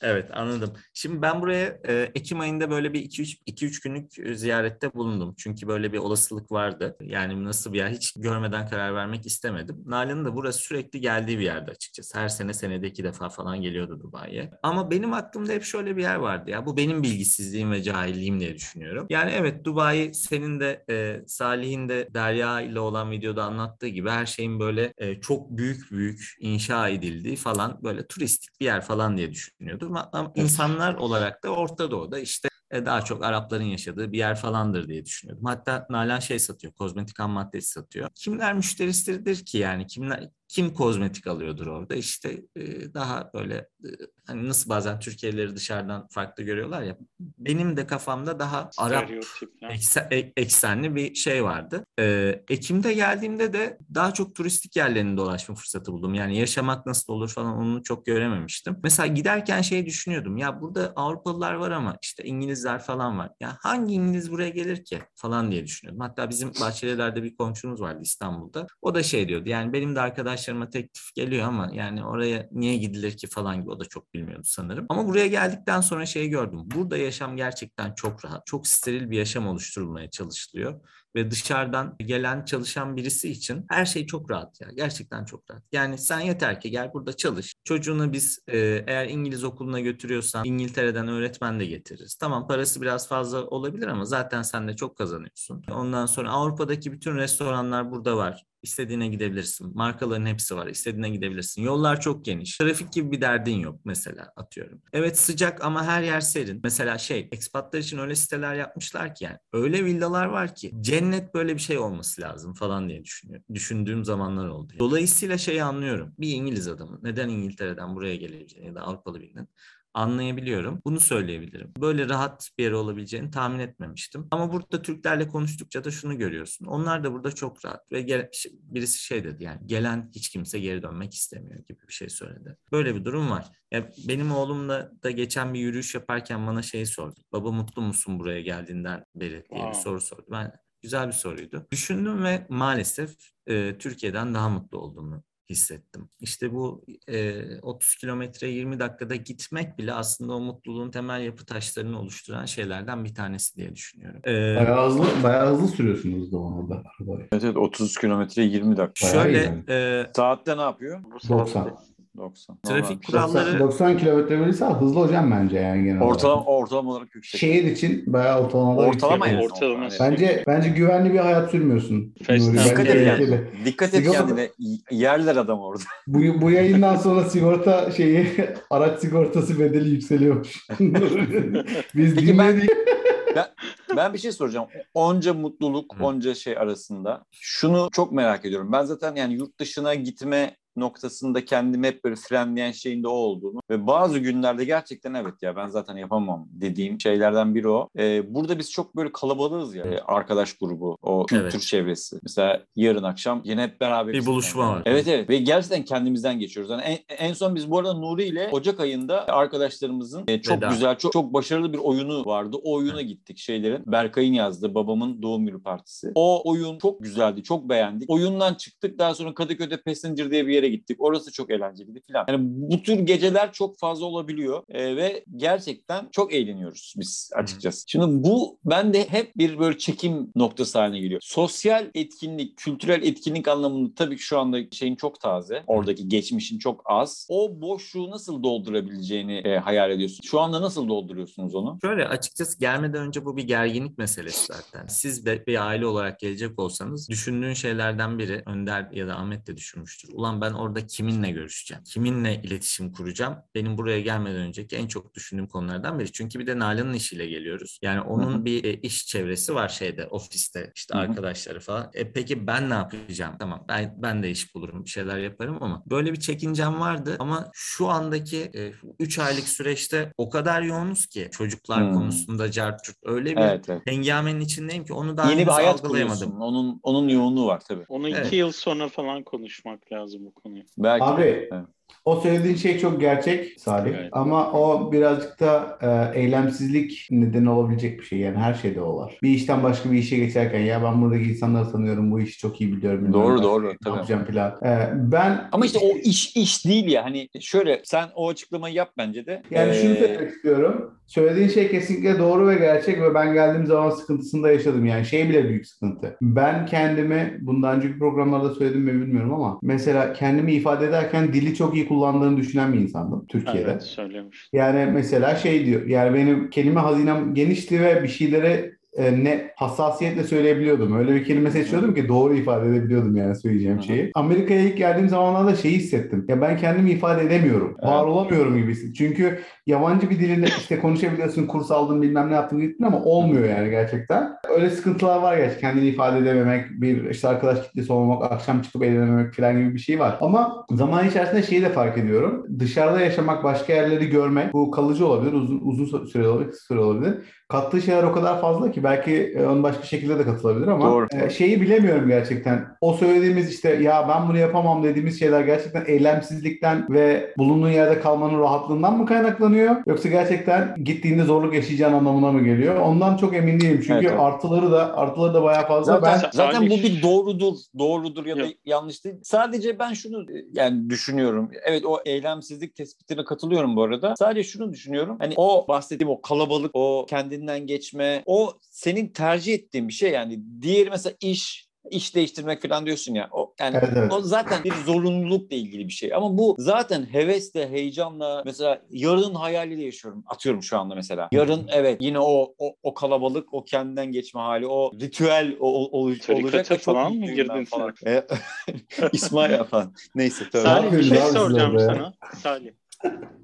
Evet anladım. Şimdi ben buraya e, Ekim ayında böyle bir 2-3 2-3 günlük e, ziyarette bulundum. Çünkü böyle bir olasılık vardı. Yani nasıl bir yer hiç görmeden karar vermek istemedim. Nalan'ın da burası sürekli geldiği bir yerde açıkçası. Her sene senede iki defa falan geliyordu Dubai'ye. Ama benim aklımda hep şöyle bir yer vardı ya. Bu benim bilgisizliğim ve cahilliğim diye düşünüyorum. Yani evet Dubai senin de e, Salih'in de Derya ile olan videoda anlattığı gibi her şeyin böyle e, çok büyük büyük inşa edildiği falan böyle turistik bir yer falan diye düşünüyordum. Ama ama insanlar olarak da Orta Doğu'da işte e, daha çok Arapların yaşadığı bir yer falandır diye düşünüyordum. Hatta Nalan şey satıyor, kozmetik ham maddesi satıyor. Kimler müşterisidir ki yani kimler kim kozmetik alıyordur orada? İşte e, daha böyle e, hani nasıl bazen Türkiye'lileri dışarıdan farklı görüyorlar ya. Benim de kafamda daha Arap Stereotipler. ekse- e- eksenli bir şey vardı. Ekim'de geldiğimde de daha çok turistik yerlerini dolaşma fırsatı buldum. Yani yaşamak nasıl olur falan onu çok görememiştim. Mesela giderken şey düşünüyordum. Ya burada Avrupalılar var ama işte İngilizler falan var. Ya hangi İngiliz buraya gelir ki falan diye düşünüyordum. Hatta bizim Bahçeliler'de bir komşumuz vardı İstanbul'da. O da şey diyordu. Yani benim de arkadaşlarıma teklif geliyor ama yani oraya niye gidilir ki falan gibi o da çok bilmiyordu sanırım. Ama buraya geldikten sonra şey gördüm. Burada yaşam gerçekten çok rahat. Çok steril bir yaşam oluşturulmaya çalışılıyor. Ve dışarıdan gelen çalışan birisi için her şey çok rahat ya. Gerçekten çok rahat. Yani sen yeter ki gel burada çalış. Çocuğunu biz e, eğer İngiliz okuluna götürüyorsan İngiltere'den öğretmen de getiririz. Tamam parası biraz fazla olabilir ama zaten sen de çok kazanıyorsun. Ondan sonra Avrupa'daki bütün restoranlar burada var. İstediğine gidebilirsin. Markaların hepsi var. İstediğine gidebilirsin. Yollar çok geniş. Trafik gibi bir derdin yok mesela atıyorum. Evet sıcak ama her yer serin. Mesela şey ekspatlar için öyle siteler yapmışlar ki yani. Öyle villalar var ki cennet böyle bir şey olması lazım falan diye düşünüyorum. Düşündüğüm zamanlar oldu. Dolayısıyla şeyi anlıyorum. Bir İngiliz adamı neden İngiltere'den buraya gelebileceğini ya da Avrupalı birinin anlayabiliyorum. Bunu söyleyebilirim. Böyle rahat bir yer olabileceğini tahmin etmemiştim. Ama burada Türklerle konuştukça da şunu görüyorsun. Onlar da burada çok rahat ve gel, birisi şey dedi yani gelen hiç kimse geri dönmek istemiyor gibi bir şey söyledi. Böyle bir durum var. Ya benim oğlumla da geçen bir yürüyüş yaparken bana şey sordu. Baba mutlu musun buraya geldiğinden beri diye bir soru sordu. Ben güzel bir soruydu. Düşündüm ve maalesef e, Türkiye'den daha mutlu olduğumu hissettim. İşte bu e, 30 kilometre 20 dakikada gitmek bile aslında o mutluluğun temel yapı taşlarını oluşturan şeylerden bir tanesi diye düşünüyorum. Ee, Bayağı hızlı, bayağı hızlı sürüyorsunuz da onu da arabayı. Evet evet 30 kilometre 20 dakika. Şöyle yani. e, Saatte ne yapıyor? Bu 90. saatte. 90. Trafik Normal. kuralları- 90, 90 kilometre verirse hızlı hocam bence yani genel olarak. Ortalama, ortalama olarak yüksek. Şehir için bayağı ortalama Ortalama yüksek. yani. Ortalaması. Bence bence güvenli bir hayat sürmüyorsun. Dikkat et yani. yani. Dikkat et Sigorta- kendine. Yerler adam orada. Bu, bu yayından sonra sigorta şeyi araç sigortası bedeli yükseliyormuş. Biz Peki ben- dinledik. Ben bir şey soracağım. Onca mutluluk, Hı. onca şey arasında şunu çok merak ediyorum. Ben zaten yani yurt dışına gitme noktasında kendimi hep böyle frenleyen şeyin de o olduğunu ve bazı günlerde gerçekten evet ya ben zaten yapamam dediğim şeylerden biri o. Ee, burada biz çok böyle kalabalığız ya e, arkadaş grubu, o kültür Evet. çevresi. Mesela yarın akşam yine hep beraber Bir buluşma var. Evet evet ve gerçekten kendimizden geçiyoruz. Yani en, en son biz bu arada Nuri ile Ocak ayında arkadaşlarımızın e, çok Veda. güzel, çok çok başarılı bir oyunu vardı. O oyuna gittik şeylerin. Berkay'ın yazdığı babamın doğum günü partisi. O oyun çok güzeldi, çok beğendik. Oyundan çıktık daha sonra Kadıköy'de Passenger diye bir yere gittik. Orası çok eğlenceliydi falan. Yani bu tür geceler çok fazla olabiliyor E, ve gerçekten çok eğleniyoruz biz açıkçası. Şimdi bu bende hep bir böyle çekim noktası haline geliyor. Sosyal etkinlik, kültürel etkinlik anlamında tabii ki şu anda şeyin çok taze. Oradaki geçmişin çok az. O boşluğu nasıl doldurabileceğini e, hayal ediyorsun. Şu anda nasıl dolduruyorsunuz onu? Şöyle açıkçası gelmeden önce bu bir gerginlik meselesi zaten. Siz de bir aile olarak gelecek olsanız düşündüğün şeylerden biri Önder ya da Ahmet de düşünmüştür. Ulan ben orada kiminle görüşeceğim? Kiminle iletişim kuracağım? Benim buraya gelmeden önceki en çok düşündüğüm konulardan biri. Çünkü bir de Nalan'ın işiyle geliyoruz. Yani onun Hı hı. bir e, iş çevresi var şeyde, ofiste, işte Hı hı. arkadaşları falan. E peki ben ne yapacağım? Tamam ben ben de iş bulurum, bir şeyler yaparım ama böyle bir çekincem vardı ama şu andaki 3 aylık süreçte o kadar yoğunuz ki çocuklar Hmm. konusunda cart curt öyle bir Evet, evet. hengamenin içindeyim ki onu daha Yeni bir hayat algılayamadım. kuruyorsun. Onun onun yoğunluğu var tabii. Onu iki Evet. yıl sonra falan konuşmak lazım bu konuyu. Belki. Abi, Evet. O söylediğin şey çok gerçek Salih. Evet. Ama o birazcık da e, eylemsizlik nedeni olabilecek bir şey. Yani her şeyde o var. Bir işten başka bir işe geçerken ya ben buradaki insanları tanıyorum. Bu işi çok iyi biliyorum. Doğru, doğru, Ne yapacağım falan. E, ben Ama işte o iş iş değil ya. Hani şöyle sen o açıklamayı yap bence de. Yani şunu Ee, söylemek istiyorum. Söylediğin şey kesinlikle doğru ve gerçek ve ben geldiğim zaman sıkıntısında yaşadım. Yani şey bile büyük sıkıntı. Ben kendimi, bundan önceki programlarda söyledim mi bilmiyorum ama mesela kendimi ifade ederken dili çok iyi kullandığını düşünen bir insandım Türkiye'de. Evet söylemiş. Yani mesela şey diyor, yani benim kelime hazinem genişti ve bir şeylere e, ne hassasiyetle söyleyebiliyordum. Öyle bir kelime seçiyordum ki doğru ifade edebiliyordum yani söyleyeceğim şeyi. Amerika'ya ilk geldiğim zamanlarda şeyi hissettim. Ya ben kendimi ifade edemiyorum. Var Evet. olamıyorum gibi hissettim. Çünkü yabancı bir dilinde işte konuşabiliyorsun, kurs aldın bilmem ne yaptın gittin ama olmuyor yani gerçekten. Öyle sıkıntılar var gerçekten. Kendini ifade edememek, bir işte arkadaş kitlesi olmamak, akşam çıkıp eğlenememek falan gibi bir şey var. Ama zaman içerisinde şeyi de fark ediyorum. Dışarıda yaşamak, başka yerleri görmek, bu kalıcı olabilir, uzun, uzun süre olabilir, kısa süre olabilir. Kattığı şeyler o kadar fazla ki belki e, onun başka şekilde de katılabilir ama Doğru. e, şeyi bilemiyorum gerçekten. O söylediğimiz işte ya ben bunu yapamam dediğimiz şeyler gerçekten eylemsizlikten ve bulunduğun yerde kalmanın rahatlığından mı kaynaklanıyor? Yoksa gerçekten gittiğinde zorluk yaşayacağın anlamına mı geliyor? Ondan çok emin değilim. Çünkü Evet, evet. artıları da artıları da bayağı fazla. Zaten, ben zaten bu bir doğrudur, doğrudur ya da Yok. yanlış değil. Sadece ben şunu e, yani düşünüyorum. Evet o eylemsizlik tespitine katılıyorum bu arada. Sadece şunu düşünüyorum. Hani o bahsettiğim o kalabalık, o kendinden geçme, o senin tercih ettiğin bir şey yani. Diğeri mesela iş, iş değiştirmek falan diyorsun ya. O yani Evet, evet. o zaten bir zorunlulukla ilgili bir şey. Ama bu zaten hevesle, heyecanla mesela yarın hayaliyle yaşıyorum. Atıyorum şu anda mesela. Yarın evet yine o o, o kalabalık, o kendinden geçme hali, o ritüel o, o- ol- olacak. çok falan mı girdin falan. E, İsmail falan. Neyse tabii. Salih bir şey soracağım sana. Salih.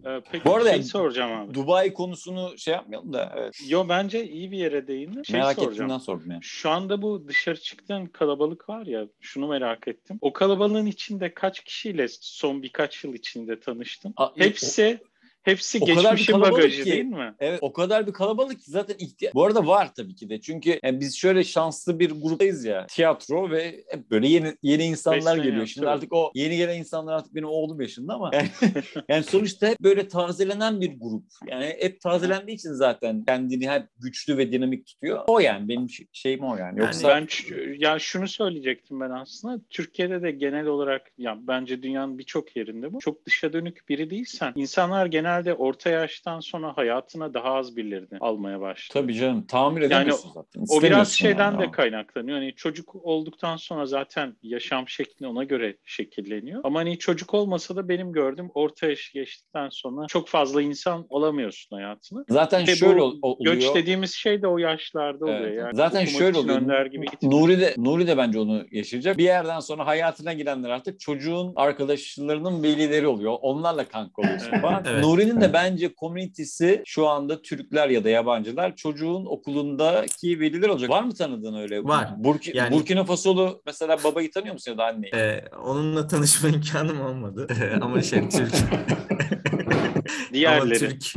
Ee, peki Bu arada şey soracağım abi. Dubai konusunu şey yapmayalım da evet. Yo bence iyi bir yere değindin. Şey merak soracağım. ettiğimden sordum yani. Şu anda bu dışarı çıktığın kalabalık var ya şunu merak ettim. O kalabalığın içinde kaç kişiyle son birkaç yıl içinde tanıştın? A- Hepsi Hepsi O kadar bir geçmişin kalabalık bagajı ki. değil mi? Evet o kadar bir kalabalık ki zaten ihtiyaç. Bu arada var tabii ki de. Çünkü yani biz şöyle şanslı bir gruptayız ya. Tiyatro ve hep böyle yeni yeni insanlar Besleniyor, geliyor. Şimdi tabii. artık o yeni gelen insanlar artık benim oğlum yaşında ama yani, yani sonuçta hep böyle tazelenen bir grup. Yani hep tazelendiği için zaten kendini hep güçlü ve dinamik tutuyor. O yani benim şey- şeyim o yani. Yoksa Ben ş- ya şunu söyleyecektim ben aslında. Türkiye'de de genel olarak ya bence dünyanın birçok yerinde bu. Çok dışa dönük biri değilsen insanlar genelde orta yaştan sonra hayatına daha az birilerini almaya başlıyor. tabii canım tahammül edemiyorsun zaten. O biraz şeyden yani. de kaynaklanıyor. Hani çocuk olduktan sonra zaten yaşam şekli ona göre şekilleniyor. Ama hani çocuk olmasa da benim gördüğüm orta yaşı geçtikten sonra çok fazla insan alamıyorsun hayatını. Zaten İşte şöyle ol- oluyor. Göç dediğimiz şey de o yaşlarda oluyor. Evet. Yani Zaten şöyle oluyor. Önder gibi gitmiyor. Nuri de Nuri de bence onu yaşayacak. Bir yerden sonra hayatına girenler artık çocuğun arkadaşlarının velileri oluyor. Onlarla kanka oluyorsun Evet. falan. Evet. Nuri'nin de bence komünitesi şu anda Türkler ya da yabancılar çocuğun okulundaki veliler olacak. Var mı tanıdığın öyle? Var. Burki, Yani- Burkina Faso'lu mesela babayı tanıyor musun ya da anneyi? Ee, onunla tanışma imkanım olmadı. Ama şey Türk. Diğerleri. Ama Türk.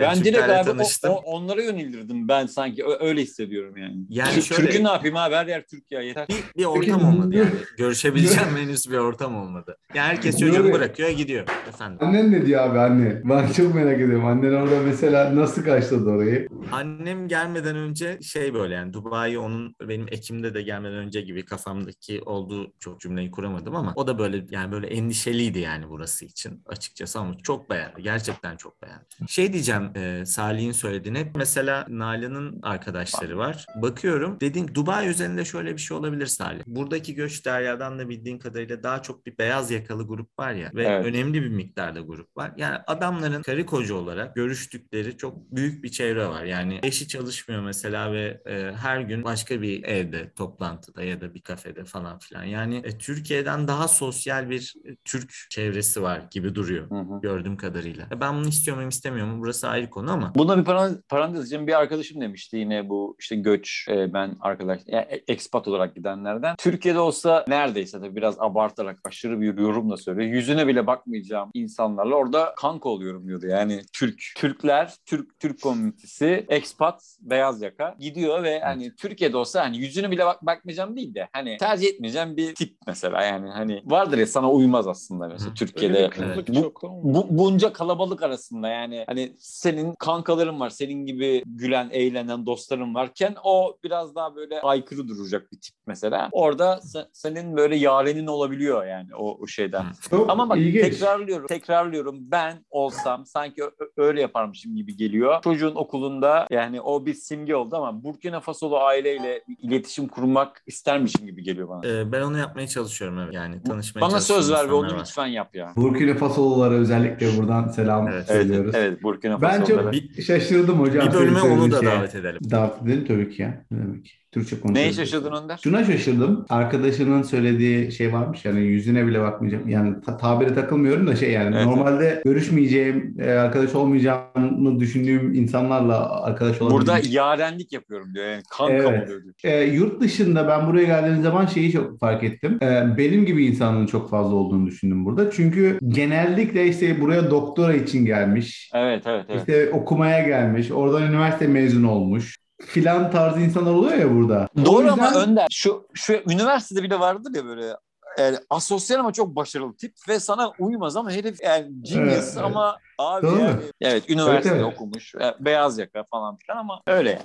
Ben direkt Türklerle abi o- tanıştım. o- onlara yönelirdim ben sanki. Öyle hissediyorum yani. Yani şöyle- Türk'ü ne yapayım abi her yer Türkiye yeter. bir, bir ortam olmadı yani. Görüşebileceğim henüz bir ortam olmadı. Yani herkes çocuğunu Nuri- bırakıyor gidiyor. Efendim. Annen ne diyor abi anne? Ben çok merak ediyorum. Annen orada mesela nasıl karşıladı orayı? Annem gelmeden önce şey böyle yani Dubai onun benim Ekim'de de gelmeden önce gibi kafamdaki olduğu çok cümleyi kuramadım ama o da böyle yani böyle endişeliydi yani burası için açıkçası ama çok beğendi. Gerçekten çok beğendi. Şey diyeceğim e, Salih'in söylediğine mesela Nalan'ın arkadaşları var. Bakıyorum dedin Dubai üzerinde şöyle bir şey olabilir Salih. Buradaki göç deryadan da bildiğin kadarıyla daha çok bir beyaz yakalı grup var ya ve Evet. önemli bir miktarda grup var. Yani adamların karı koca olarak görüştükleri çok büyük bir çevre var. Yani eşi çalışmıyor mesela ve e, her gün başka bir evde, toplantıda ya da bir kafede falan filan. Yani e, Türkiye'den daha sosyal bir e, Türk çevresi var gibi duruyor Hı hı. gördüğüm kadarıyla. E, ben bunu istiyor muyum istemiyor muyum burası ayrı konu ama Buna bir parantez, parantez için bir arkadaşım demişti yine bu işte göç e, ben arkadaş yani expat olarak gidenlerden. Türkiye'de olsa neredeyse tabii biraz abartarak aşırı bir yorumla söylüyor. Yüzüne bile bakmayacağım insanlarla orada kanka oluyorum diyordu. Yani Türk, Türkler, Türk Türk komünitesi, expat, beyaz yaka gidiyor ve hani Türkiye'de olsa hani yüzüne bile bak bakmayacağım değil de hani tercih etmeyeceğim bir tip mesela yani hani vardır ya sana uymaz aslında mesela. Türkiye'de. Bu- bu, bunca kalabalık arasında yani hani senin kankaların var, senin gibi gülen, eğlenen dostların varken o biraz daha böyle aykırı duracak bir tip mesela. Orada se- senin böyle yarenin olabiliyor yani o, o şeyden. Çok Ama bak ilginç. tekrarlıyorum, tekrarlıyorum. Ben olsam sanki öyle yaparmışım gibi geliyor. Çocuğun okulunda yani o bir simge oldu ama Burkina Faso'lu aileyle iletişim kurmak istermişim gibi geliyor bana. e, ben onu yapmaya çalışıyorum evet. Yani tanışmaya Bana söz ver ve onu var. lütfen yap ya. Burkina Fasolulara özellikle buradan selam Evet, Evet, söylüyoruz. evet Burkina Ben Faso'lara. çok şaşırdım hocam. Bir bölüme onu da şeye. davet edelim. Davet edelim tabii ki ya. Ne demek? Türkçe konuşuyoruz. Neye şaşırdın Önder? Şuna şaşırdım. Arkadaşının söylediği şey varmış yani yüzüne bile bakmayacağım. Yani ta- tabire takılmıyorum da şey yani Evet. normalde görüşmeyeceğim, e, arkadaş olmayacağımı düşündüğüm insanlarla arkadaş olabildim. Burada yarenlik yapıyorum diyor. Yani kankam Evet. oluyor diyor. E, yurt dışında ben buraya geldiğim zaman şeyi çok fark ettim. E, benim gibi insanların çok fazla olduğunu düşündüm burada. Çünkü genellikle işte buraya doktora için gelmiş. Evet evet evet. İşte okumaya gelmiş. Oradan üniversite mezunu olmuş. Filan tarzı insanlar oluyor ya burada. O Doğru yüzden- ama Önder şu şu üniversitede bile vardır ya böyle yani asosyal ama çok başarılı tip ve sana uymaz ama herif yani genius Evet, evet. ama abi Doğru. yani evet üniversitede Evet, evet. okumuş e, beyaz yaka falan filan ama öyle yani.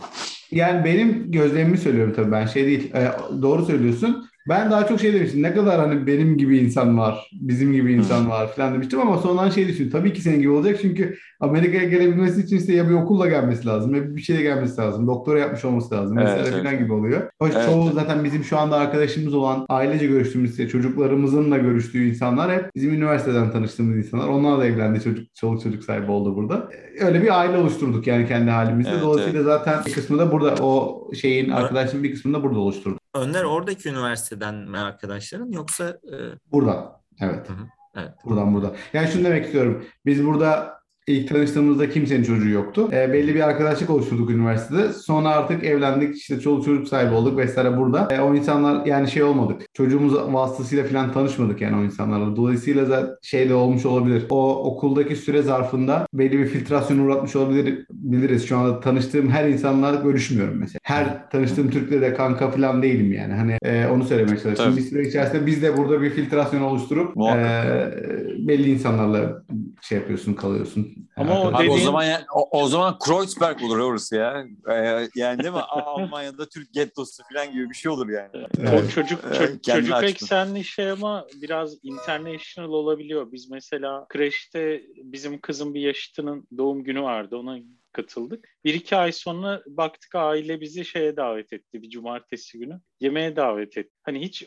Yani benim gözlemimi söylüyorum tabii ben şey değil. E, doğru söylüyorsun. Ben daha çok şey demiştim. Ne kadar hani benim gibi insan var, bizim gibi insan var falan demiştim ama sonradan şey düşündüm. Tabii ki senin gibi olacak çünkü Amerika'ya gelebilmesi için işte ya bir okulla gelmesi lazım ya bir şeyle gelmesi lazım. Doktora yapmış olması lazım. Evet, Mesela evet. falan gibi oluyor. O Evet, çoğu evet. zaten bizim şu anda arkadaşımız olan ailece görüştüğümüz işte çocuklarımızınla görüştüğü insanlar hep bizim üniversiteden tanıştığımız insanlar. Onlar da evlendi çocuk, çoluk çocuk sahibi oldu burada. E, Öyle bir aile oluşturduk yani kendi halimizde. Evet, Dolayısıyla zaten bir kısmı da burada o şeyin Evet. arkadaşın bir kısmını da burada oluşturduk. Önder oradaki üniversiteden mi arkadaşların yoksa e, Buradan. Evet. evet. Buradan burada. Yani şunu demek istiyorum. Biz burada İlk tanıştığımızda kimsenin çocuğu yoktu. E, belli bir arkadaşlık oluşturduk üniversitede. Sonra artık evlendik, işte çoluk çocuk sahibi olduk vesaire burada. E, o insanlar yani şey olmadık. Çocuğumuz vasıtasıyla falan tanışmadık yani o insanlarla. Dolayısıyla zaten şey de olmuş olabilir. O okuldaki süre zarfında belli bir filtrasyon uğratmış olabilir biliriz. Şu anda tanıştığım her insanla görüşmüyorum mesela. Her tanıştığım Türk'le de kanka falan değilim yani. Hani e, onu söylemeye. Tabii. Bir süre içerisinde biz de burada bir filtrasyon oluşturup Muhakkak. e, belli insanlarla şey yapıyorsun, kalıyorsun. Ama o Abi o Dediğin- zaman ya, o, o zaman Kreuzberg olur orası ya. Ee, yani değil mi? Almanya'da Türk gettosu falan gibi bir şey olur yani. Evet. O çocuk ço- çocuk açtın. eksenli şey ama biraz international olabiliyor. Biz mesela kreşte bizim kızın bir yaşıtının doğum günü vardı. Ona katıldık. Bir iki ay sonra baktık aile bizi şeye davet etti bir cumartesi günü. Yemeğe davet etti. Hani hiç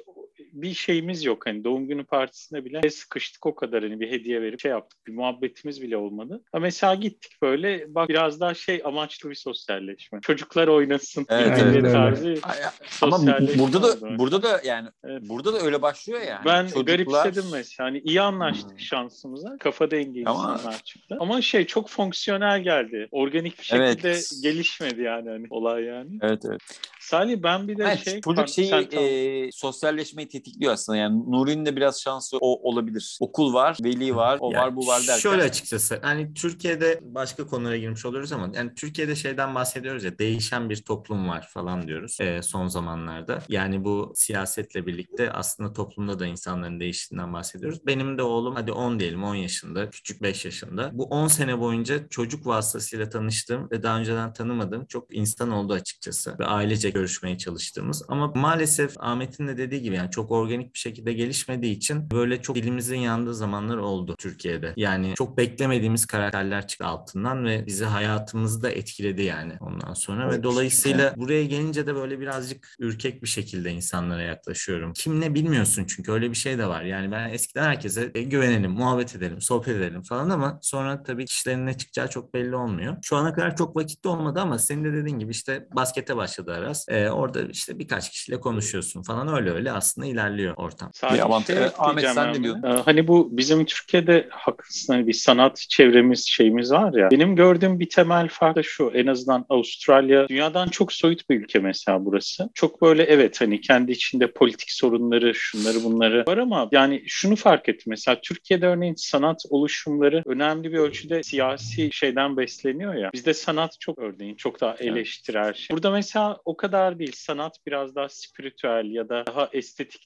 bir şeyimiz yok. Hani doğum günü partisinde bile sıkıştık o kadar hani bir hediye verip şey yaptık. Bir muhabbetimiz bile olmadı. Ama mesela gittik böyle bak biraz daha şey amaçlı bir sosyalleşme. Çocuklar oynasın. Evet, evet, tarzı. Ay- Ama burada oldu. da burada da yani Evet. burada da öyle başlıyor yani. Ben Çocuklar- garipsedim mesela. Hani iyi anlaştık Hmm. şansımıza. Kafa dengi Ama- insanlar çıktı. Ama şey çok fonksiyonel geldi. Organik bir şekilde Evet. gelişmedi yani hani olay yani. Evet evet. Salih ben bir de Evet, şey... çocuk şeyi Sen e, sosyalleşmeyi tetikliyor aslında. Yani Nuri'nin de biraz şansı o olabilir. Okul var, veli var, o Yani var bu var derken. Şöyle açıkçası hani Türkiye'de başka konulara girmiş oluyoruz ama yani Türkiye'de şeyden bahsediyoruz ya değişen bir toplum var falan diyoruz e, son zamanlarda. Yani bu siyasetle birlikte aslında toplumda da insanların değiştiğinden bahsediyoruz. Benim de oğlum hadi 10 diyelim 10 yaşında, küçük 5 yaşında. Bu 10 sene boyunca çocuk vasıtasıyla tanıştığım ve daha önceden tanımadığım çok insan oldu açıkçası. Ve ailece görüşmeye çalıştığımız ama maalesef Ahmet'in de dediği gibi yani çok organik bir şekilde gelişmediği için böyle çok dilimizin yandığı zamanlar oldu Türkiye'de. Yani çok beklemediğimiz karakterler çıktı altından ve bizi hayatımızda etkiledi yani ondan sonra ve Evet. dolayısıyla buraya gelince de böyle birazcık ürkek bir şekilde insanlara yaklaşıyorum. Kim ne bilmiyorsun çünkü öyle bir şey de var. Yani ben eskiden herkese e, güvenelim, muhabbet edelim, sohbet edelim falan ama sonra tabii kişilerin ne çıkacağı çok belli olmuyor. Şu ana kadar çok vakitli olmadı ama senin de dediğin gibi işte baskete başladı Aras. E, orada işte birkaç kişiyle konuşuyorsun falan öyle öyle aslında ilerliyor ortam. Sadece Bir avantaj- şey Evet, Ahmet, sen ne diyordun? Ee, Hani bu bizim Türkiye'de haklısın hani bir sanat çevremiz şeyimiz var ya. Benim gördüğüm bir temel fark da şu. En azından Avustralya dünyadan çok soyut bir ülke mesela burası. Çok böyle evet hani kendi içinde politik sorunları şunları bunları var ama yani şunu fark ettim. Mesela Türkiye'de örneğin sanat oluşumları önemli bir ölçüde siyasi şeyden besleniyor ya. Bizde sanat çok örneğin çok daha eleştirel şey. Burada mesela o kadar değil. Sanat biraz daha spiritüel ya da daha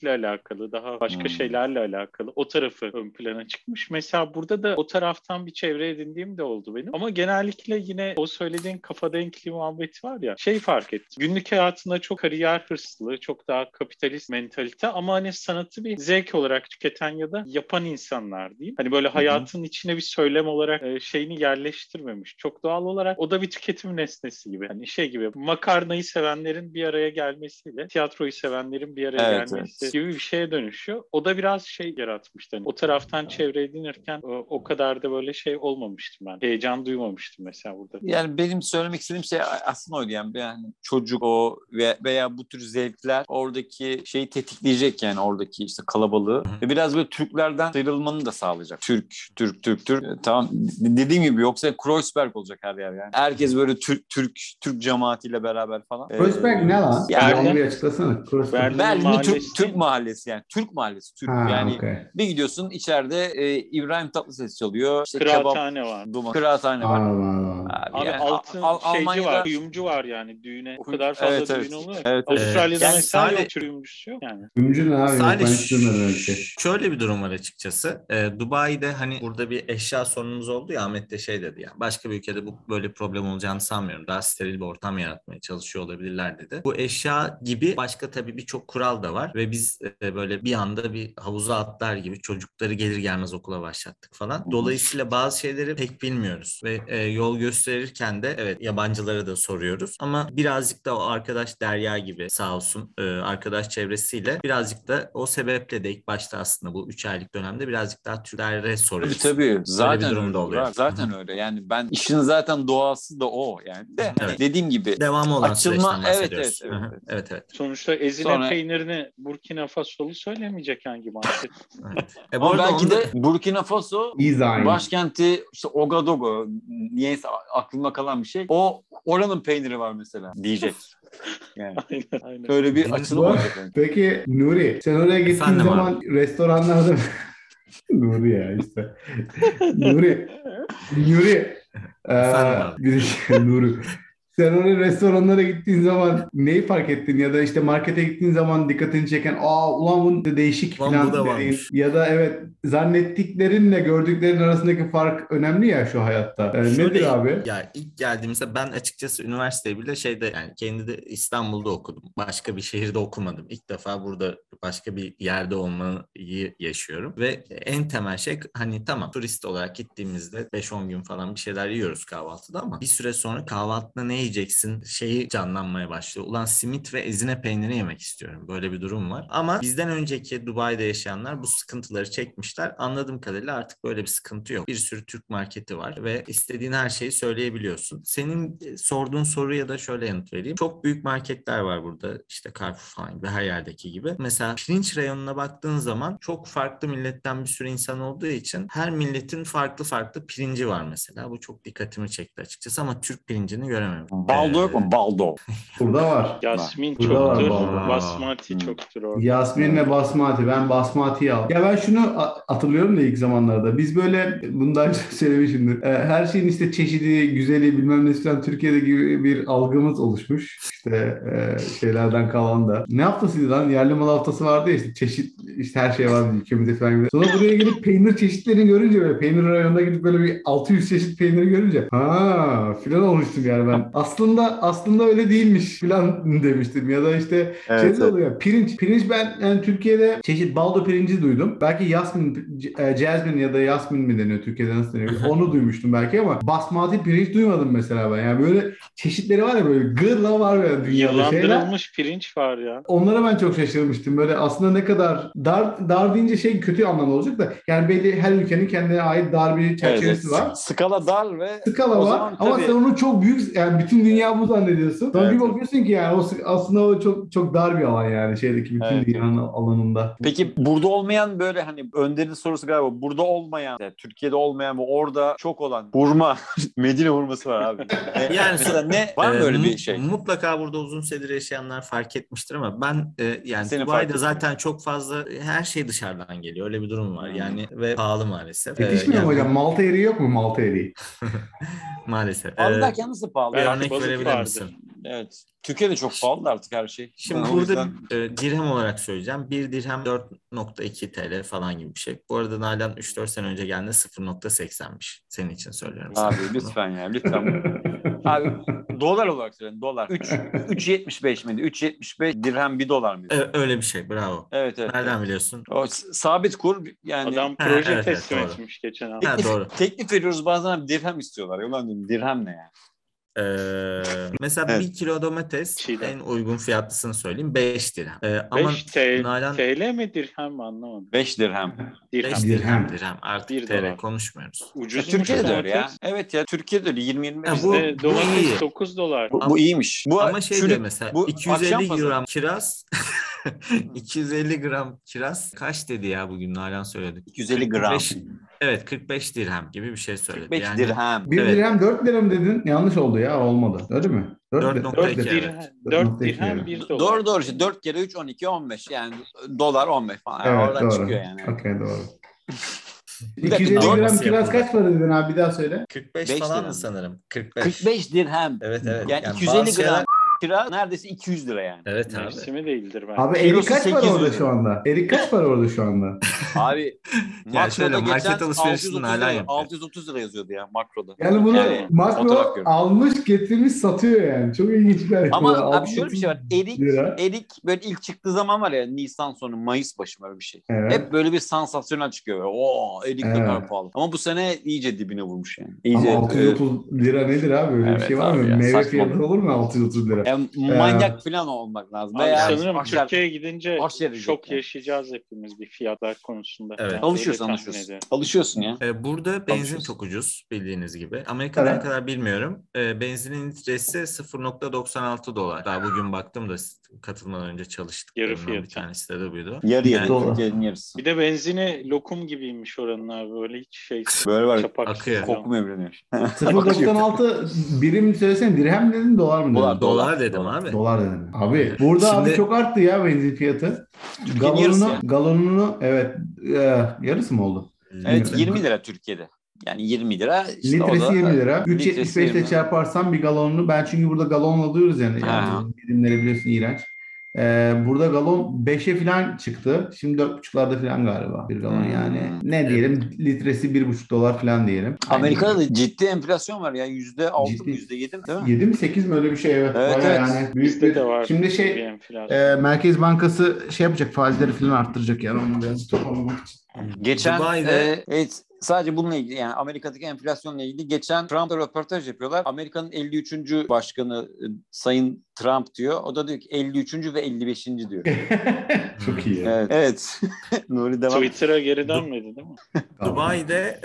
estetikle alakalı, daha başka Hmm. şeylerle alakalı. O tarafı ön plana çıkmış. Mesela burada da o taraftan bir çevre edindiğim de oldu benim. Ama genellikle yine o söylediğin kafa denkliği muhabbeti var ya. Şey fark ettim. Günlük hayatında çok kariyer hırslı, çok daha kapitalist mentalite ama hani sanatı bir zevk olarak tüketen ya da yapan insanlar diyeyim. Hani böyle hayatın içine bir söylem olarak e, şeyini yerleştirmemiş. Çok doğal olarak o da bir tüketim nesnesi gibi. Hani şey gibi makarnayı sevenlerin bir araya gelmesiyle tiyatroyu sevenlerin bir araya Evet, gelmesi evet. Gibi bir şeye dönüşüyor. O da biraz şey yaratmıştı. Hani o taraftan çevre edinirken o, o kadar da böyle şey olmamıştım ben. Heyecan duymamıştım mesela burada. Yani benim söylemek istediğim şey aslında oydu yani. yani çocuk o ve veya bu tür zevkler oradaki şeyi tetikleyecek yani oradaki işte kalabalığı ve biraz böyle Türklerden sıyrılmanı da sağlayacak. Türk, Türk, Türk, Türk. E, Tamam dediğim gibi yoksa Kreuzberg olacak her yer yani. Herkes böyle Türk, Türk, Türk cemaatiyle beraber falan. Ee, Kreuzberg ne lan? Yani- Yani, onu bir açıklasana. Kreuzberg. Berlin Türk, Türk mahallesi yani. Türk mahallesi. Türk Ha, yani. okey. Bir gidiyorsun içeride e, İbrahim Tatlıses çalıyor. İşte kebap, Kıraathane var. duman, kıraathane var. Anladım, anladım. Abi, Abi yani altın Al- Al- şeyci Almanya'da- var, kuyumcu var yani düğüne. O kadar fazla Evet, evet. düğün oluyor. Evet, evet. Avustralya'da Yani mesela sadece- yok kuyumcusu yok yani. Gümcü ne abi? Bir şey. şöyle bir durum var açıkçası. Ee, Dubai'de hani burada bir eşya sorunumuz oldu ya Ahmet de şey dedi ya. Başka bir ülkede bu böyle problem olacağını sanmıyorum. Daha steril bir ortam yaratmaya çalışıyor olabilirler dedi. Bu eşya gibi başka tabii birçok kural da var ve biz e, böyle bir anda bir havuza atlar gibi çocukları gelir gelmez okula başlattık falan. Dolayısıyla bazı şeyleri pek bilmiyoruz ve e, yol gösterirken de evet yabancılara da soruyoruz ama birazcık da o arkadaş Derya gibi sağ olsun e, arkadaş çevresiyle birazcık da o sebeple de ilk başta aslında bu 3 aylık dönemde birazcık daha Türklere Tabii soruyoruz. tabii. Zaten durum öyle da oluyor. Zaten öyle. Yani ben işin zaten doğası da o yani. De hani Evet. dediğim gibi Devamı olan Açılma- süreçten evet, bahsediyoruz. evet, hı, evet. evet evet. Sonuçta ezine Sonra- peynirini Burkina Burkina Faso'lu söylemeyecek hangi market. Evet. E, bu Ama belki de Burkina Faso İzayn. başkenti işte Ouagadougou niyeyse aklıma kalan bir şey. O oranın peyniri var mesela diyecek. Yani aynen aynen. öyle bir açılım olacak. yani. Peki Nuri sen oraya gittiğin zaman restoranlarda Nuri ya işte. Nuri. Nuri. Ee, abi. bir şey, Nuri. Sen oraya restoranlara gittiğin zaman neyi fark ettin ya da işte markete gittiğin zaman dikkatini çeken aa ulan bu değişik Ulan falan bu da dediğin varmış. ya da evet zannettiklerinle gördüklerin arasındaki fark önemli ya şu hayatta. Ee, Şöyle, nedir abi? Ya ilk geldiğimizde ben açıkçası üniversiteyi bile şeyde yani kendi de İstanbul'da okudum. Başka bir şehirde okumadım. İlk defa burada başka bir yerde olmayı yaşıyorum. Ve en temel şey hani tamam turist olarak gittiğimizde 5-10 gün falan bir şeyler yiyoruz kahvaltıda ama bir süre sonra kahvaltıda ne yiyeceksin şeyi canlanmaya başlıyor. Ulan simit ve ezine peyniri yemek istiyorum. Böyle bir durum var. Ama bizden önceki Dubai'de yaşayanlar bu sıkıntıları çekmişler. Anladığım kadarıyla artık böyle bir sıkıntı yok. Bir sürü Türk marketi var ve istediğin her şeyi söyleyebiliyorsun. Senin e, sorduğun soruya da şöyle yanıt vereyim. Çok büyük marketler var burada. İşte Carrefour falan gibi her yerdeki gibi. Mesela pirinç reyonuna baktığın zaman çok farklı milletten bir sürü insan olduğu için her milletin farklı farklı pirinci var mesela. Bu çok dikkatimi çekti açıkçası ama Türk pirincini göremedim. Baldo yok mu? Baldo. Burada var. Yasmin Burada var çoktur, vallahi. basmati Hmm. çoktur orada. Yasmin ve Basmati. Ben Basmati'yi al. Ya ben şunu a- hatırlıyorum da ilk zamanlarda. Biz böyle bundan önce söylemişimdir. Ee, her şeyin işte çeşidi, güzeli bilmem ne falan Türkiye'de gibi bir algımız oluşmuş. İşte e, şeylerden kalan da. Ne haftasıydı lan? Yerli mal haftası vardı ya işte çeşit işte her şey vardı ülkemizde falan gibi. Sonra buraya gelip peynir çeşitlerini görünce böyle peynir rayonuna gidip böyle bir 600 çeşit peyniri görünce ha filan olmuştum yani ben. Aslında aslında öyle değilmiş filan demiştim ya da işte Evet, şey evet. oluyor. Pirinç. Pirinç ben yani Türkiye'de çeşit baldo pirinci duydum. Belki yasmin, e, jasmine ya da yasmin mi deniyor Türkiye'de nasıl deniyor? Onu duymuştum belki ama basmati pirinç duymadım mesela ben. Yani böyle çeşitleri var ya böyle gırla var ya dünyada şeyler. Yalandırılmış pirinç var ya. Onlara ben çok şaşırmıştım. Böyle aslında ne kadar dar dar deyince şey kötü anlamda olacak da yani belli her ülkenin kendine ait dar bir çerçevesi Evet, var. Skala dar ve Skala O var zaman ama tabii- sen onu çok büyük yani bütün dünya bu zannediyorsun. Sonra Evet, bir bakıyorsun ki yani o aslında o çok çok dar bir alan yani şeydeki bütün Evet, dünyanın alanında. Peki burada olmayan böyle hani Önder'in sorusu galiba burada olmayan, yani Türkiye'de olmayan ve orada çok olan hurma, Medine hurması var abi. E, Yani mesela ne var mı Ee, öyle bir şey? Mutlaka burada uzun süredir yaşayanlar fark etmiştir ama ben e, yani Seni fark Dubai'de zaten çok fazla her şey dışarıdan geliyor. Öyle bir durum var. Hmm. Yani ve pahalı maalesef. Ee, Yetişmiyor mu yani hocam? Malta eriği yok mu Malta eriği? Maalesef. Pahalı Ee, derken nasıl pahalı? Yani, örnek balık verebilir vardır. misin? evet. Türkiye'de çok pahalı artık her şey. Şimdi Ben burada yüzden- e, dirhem olarak söyleyeceğim. Bir dirhem 4.2 TL falan gibi bir şey. Bu arada Nalan 3-4 sene önce geldi 0.80'miş. Senin için söylüyorum. sana Abi bunu. lütfen ya lütfen. Abi dolar olarak söyleyin dolar. 3 3.75 miydi? 3.75 dirhem 1 dolar mıydı? Ö- Öyle bir şey. Bravo. Evet evet. Nereden biliyorsun? O sabit kur yani Adam Ha, proje evet, evet, teslim doğru. etmiş geçen hafta. Ha, doğru. teklif veriyoruz bazen abi dirhem istiyorlar. Ulan diyorum dirhem ne ya? Ee, mesela Evet. bir kilo domates Çiğdem. en uygun fiyatlısını söyleyeyim 5 dirhem. Ee, ama 5 TL, Nalan TL mi dirhem mi anlamadım. 5 dirhem. 5 Dirhem. dirhem. Dirhem. dirhem. Artık Bir TL dolar. konuşmuyoruz. Ya, Ucuz Türkiye'de de öyle ya. Evet ya Türkiye'de öyle 20-25 Ya bu- Bizde bu domates iyi. 9 dolar. Bu, bu iyiymiş. Bu Ama şey çürük- diyor mesela bu akşam 250 pazarı. gram kiraz 250 gram kiraz kaç dedi ya bugün Nalan söyledi. 250 gram. 45 evet 45 dirhem gibi bir şey söyledi. 45 yani dirhem. Bir Evet. dirhem 4 lira mı dedin? Yanlış oldu ya olmadı. Öyle mi? Dört Dört- nokta dört iki, lira. dirhem, evet. 4 Nokta iki dirhem yani. 1 dolar. Doğru doğru işte 4 kere 3 12 15 yani dolar 15 falan. Yani Evet oradan doğru. çıkıyor yani. Okey doğru. Bir dakika, 250 doğru gram kiraz kaç para dedin abi bir daha söyle. 45 Beş falan mı sanırım? 45. 45 dirhem. Evet evet. Yani, Yani 250 bazı gram şeyler- kira neredeyse 200 lira yani. Evet abi. Mevsimi değildir belki. Abi erik kaç para 800 orada şu anda? Erik kaç para orada şu anda? Abi Yani şöyle, makroda market alışverişinin 630 hala lira, yapıyor. 630 lira yazıyordu ya makroda. Yani bunu Yani makro almış getirmiş satıyor yani. Çok ilginç bir hareket. Ama abi şöyle bir şey var. 630 Erik, lira. erik böyle ilk çıktığı zaman var ya Nisan sonu Mayıs başı böyle bir şey. Evet. Hep böyle bir sansasyonel çıkıyor. Oo erik ne Evet. kadar pahalı. Ama bu sene iyice dibine vurmuş yani. İyice, Ama 630 lira nedir abi? Öyle bir Evet şey var mı? ya, Meyve fiyatı olur mu 630 lira? e, Yani manyak falan olmak lazım. Abi Veya sanırım aşağı- Türkiye'ye gidince şok yani. yaşayacağız hepimiz bir fiyatlar konusunda. Evet. Yani Alışıyorsun, öyle alışıyorsun. Alışıyorsun ya. Ee, Burada benzin Alışıyorsun. çok ucuz bildiğiniz gibi. Amerika'da Evet. kadar bilmiyorum. Ee, benzinin litresi 0.96 dolar. Daha bugün baktım da katılmadan önce çalıştık. Yarı Bir fiyatı. tane sitede buydu. Yarı yarı. Dolar. Türkiye'nin yarısı. Bir de benzini lokum gibiymiş oranın abi böyle hiç şey. Böyle var. Çapak akıyor. Kokma evreniyor. 0.96 birim söylesene dirhem mi dedin dolar mı dedin? Dolar, Dolar dedim dolar. abi. Dolar dedim. Abi burada Şimdi- abi çok arttı ya benzin fiyatı. Türkiye'nin yarısı Galonunu, yani. galonunu evet e, yarısı mı oldu? Evet Litre. 20 lira Türkiye'de. Yani 20 lira. işte Litresi da- 20 lira. Litresi 3.75 ile 20. çarparsan bir galonunu ben çünkü burada galon alıyoruz yani. Yani birimleri biliyorsun iğrenç. Ee, burada galon 5'e falan çıktı. Şimdi 4.5'larda falan galiba bir galon Hmm. yani. Ne diyelim litresi 1.5 dolar falan diyelim. Amerika'da da ciddi enflasyon var ya. Yüzde altı mı Ciddi. yüzde yedi mi? Değil mi? 7 mi 8 mi öyle bir şey evet. Evet, evet. yani büyük Bizde bir. de var. Şimdi şey e, Merkez Bankası şey yapacak faizleri falan arttıracak yani onu biraz toparlamak için. Geçen Dubai'de- e, evet, sadece bununla ilgili yani Amerika'daki enflasyonla ilgili geçen Trump'la röportaj yapıyorlar. Amerika'nın 53. başkanı e, Sayın Trump diyor. O da diyor ki 53. ve 55. diyor. Çok iyi. ya. evet. evet. Nuri devam. Twitter'a geri dönmedi değil mi? Dubai'de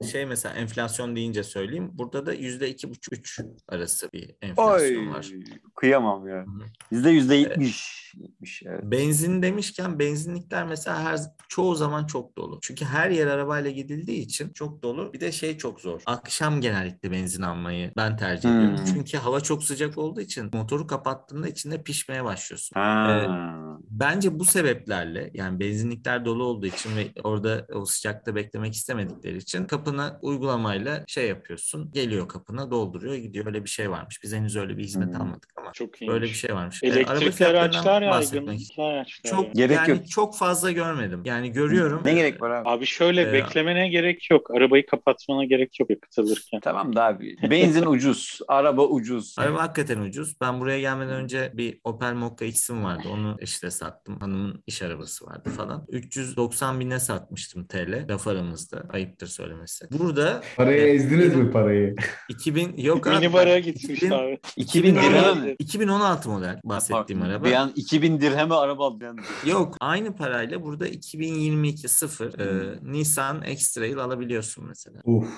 e, şey mesela enflasyon deyince söyleyeyim. Burada da yüzde iki buçuk üç arası bir Oy enflasyon var. kıyamam ya. Bizde yüzde yetmiş. yetmiş, evet. Benzin demişken benzinlikler mesela her çoğu zaman çok dolu. Çünkü her yer arabayla gidildiği için çok dolu. Bir de şey çok zor. Akşam genellikle benzin almayı ben tercih Hmm. ediyorum. Çünkü hava çok sıcak olduğu için motoru kapattığında içinde pişmeye başlıyorsun. Ha. Bence bu sebeplerle yani benzinlikler dolu olduğu için ve orada o sıcakta beklemek istemedikleri için kapına uygulamayla şey yapıyorsun. Geliyor kapına dolduruyor gidiyor. Öyle bir şey varmış. Biz henüz öyle bir hizmet Hmm. almadık ama Çok iyi. böyle bir şey varmış. Ee, araba Elektrikli fiyatlarından araçlar yaygın. araçlar Çok yaygın. Gerek yani yok. çok fazla görmedim. Yani görüyorum. Ne gerek var abi? Abi şöyle Ee, beklemene gerek yok. Arabayı kapatmana gerek yok yakıt alırken. Tamam da abi. Benzin ucuz. Araba ucuz. Araba hakikaten ucuz. Ben buraya gelmeden önce bir Opel Mokka X'im vardı. Onu işte sattım. Hanımın iş arabası vardı falan. 390 bine satmıştım TL. Laf aramızda. Ayıptır söylemesi. Burada Parayı e, ezdiniz mi parayı? 2000 yok abi. Mini bara ben- gitmiş 2000 abi. 2000 dirhem mi? 2016 model bahsettiğim araba. Bir an 2000 dirheme araba aldım. Yok aynı parayla burada 2022 sıfır e. Nissan X-Trail alabiliyorsun mesela. Uf.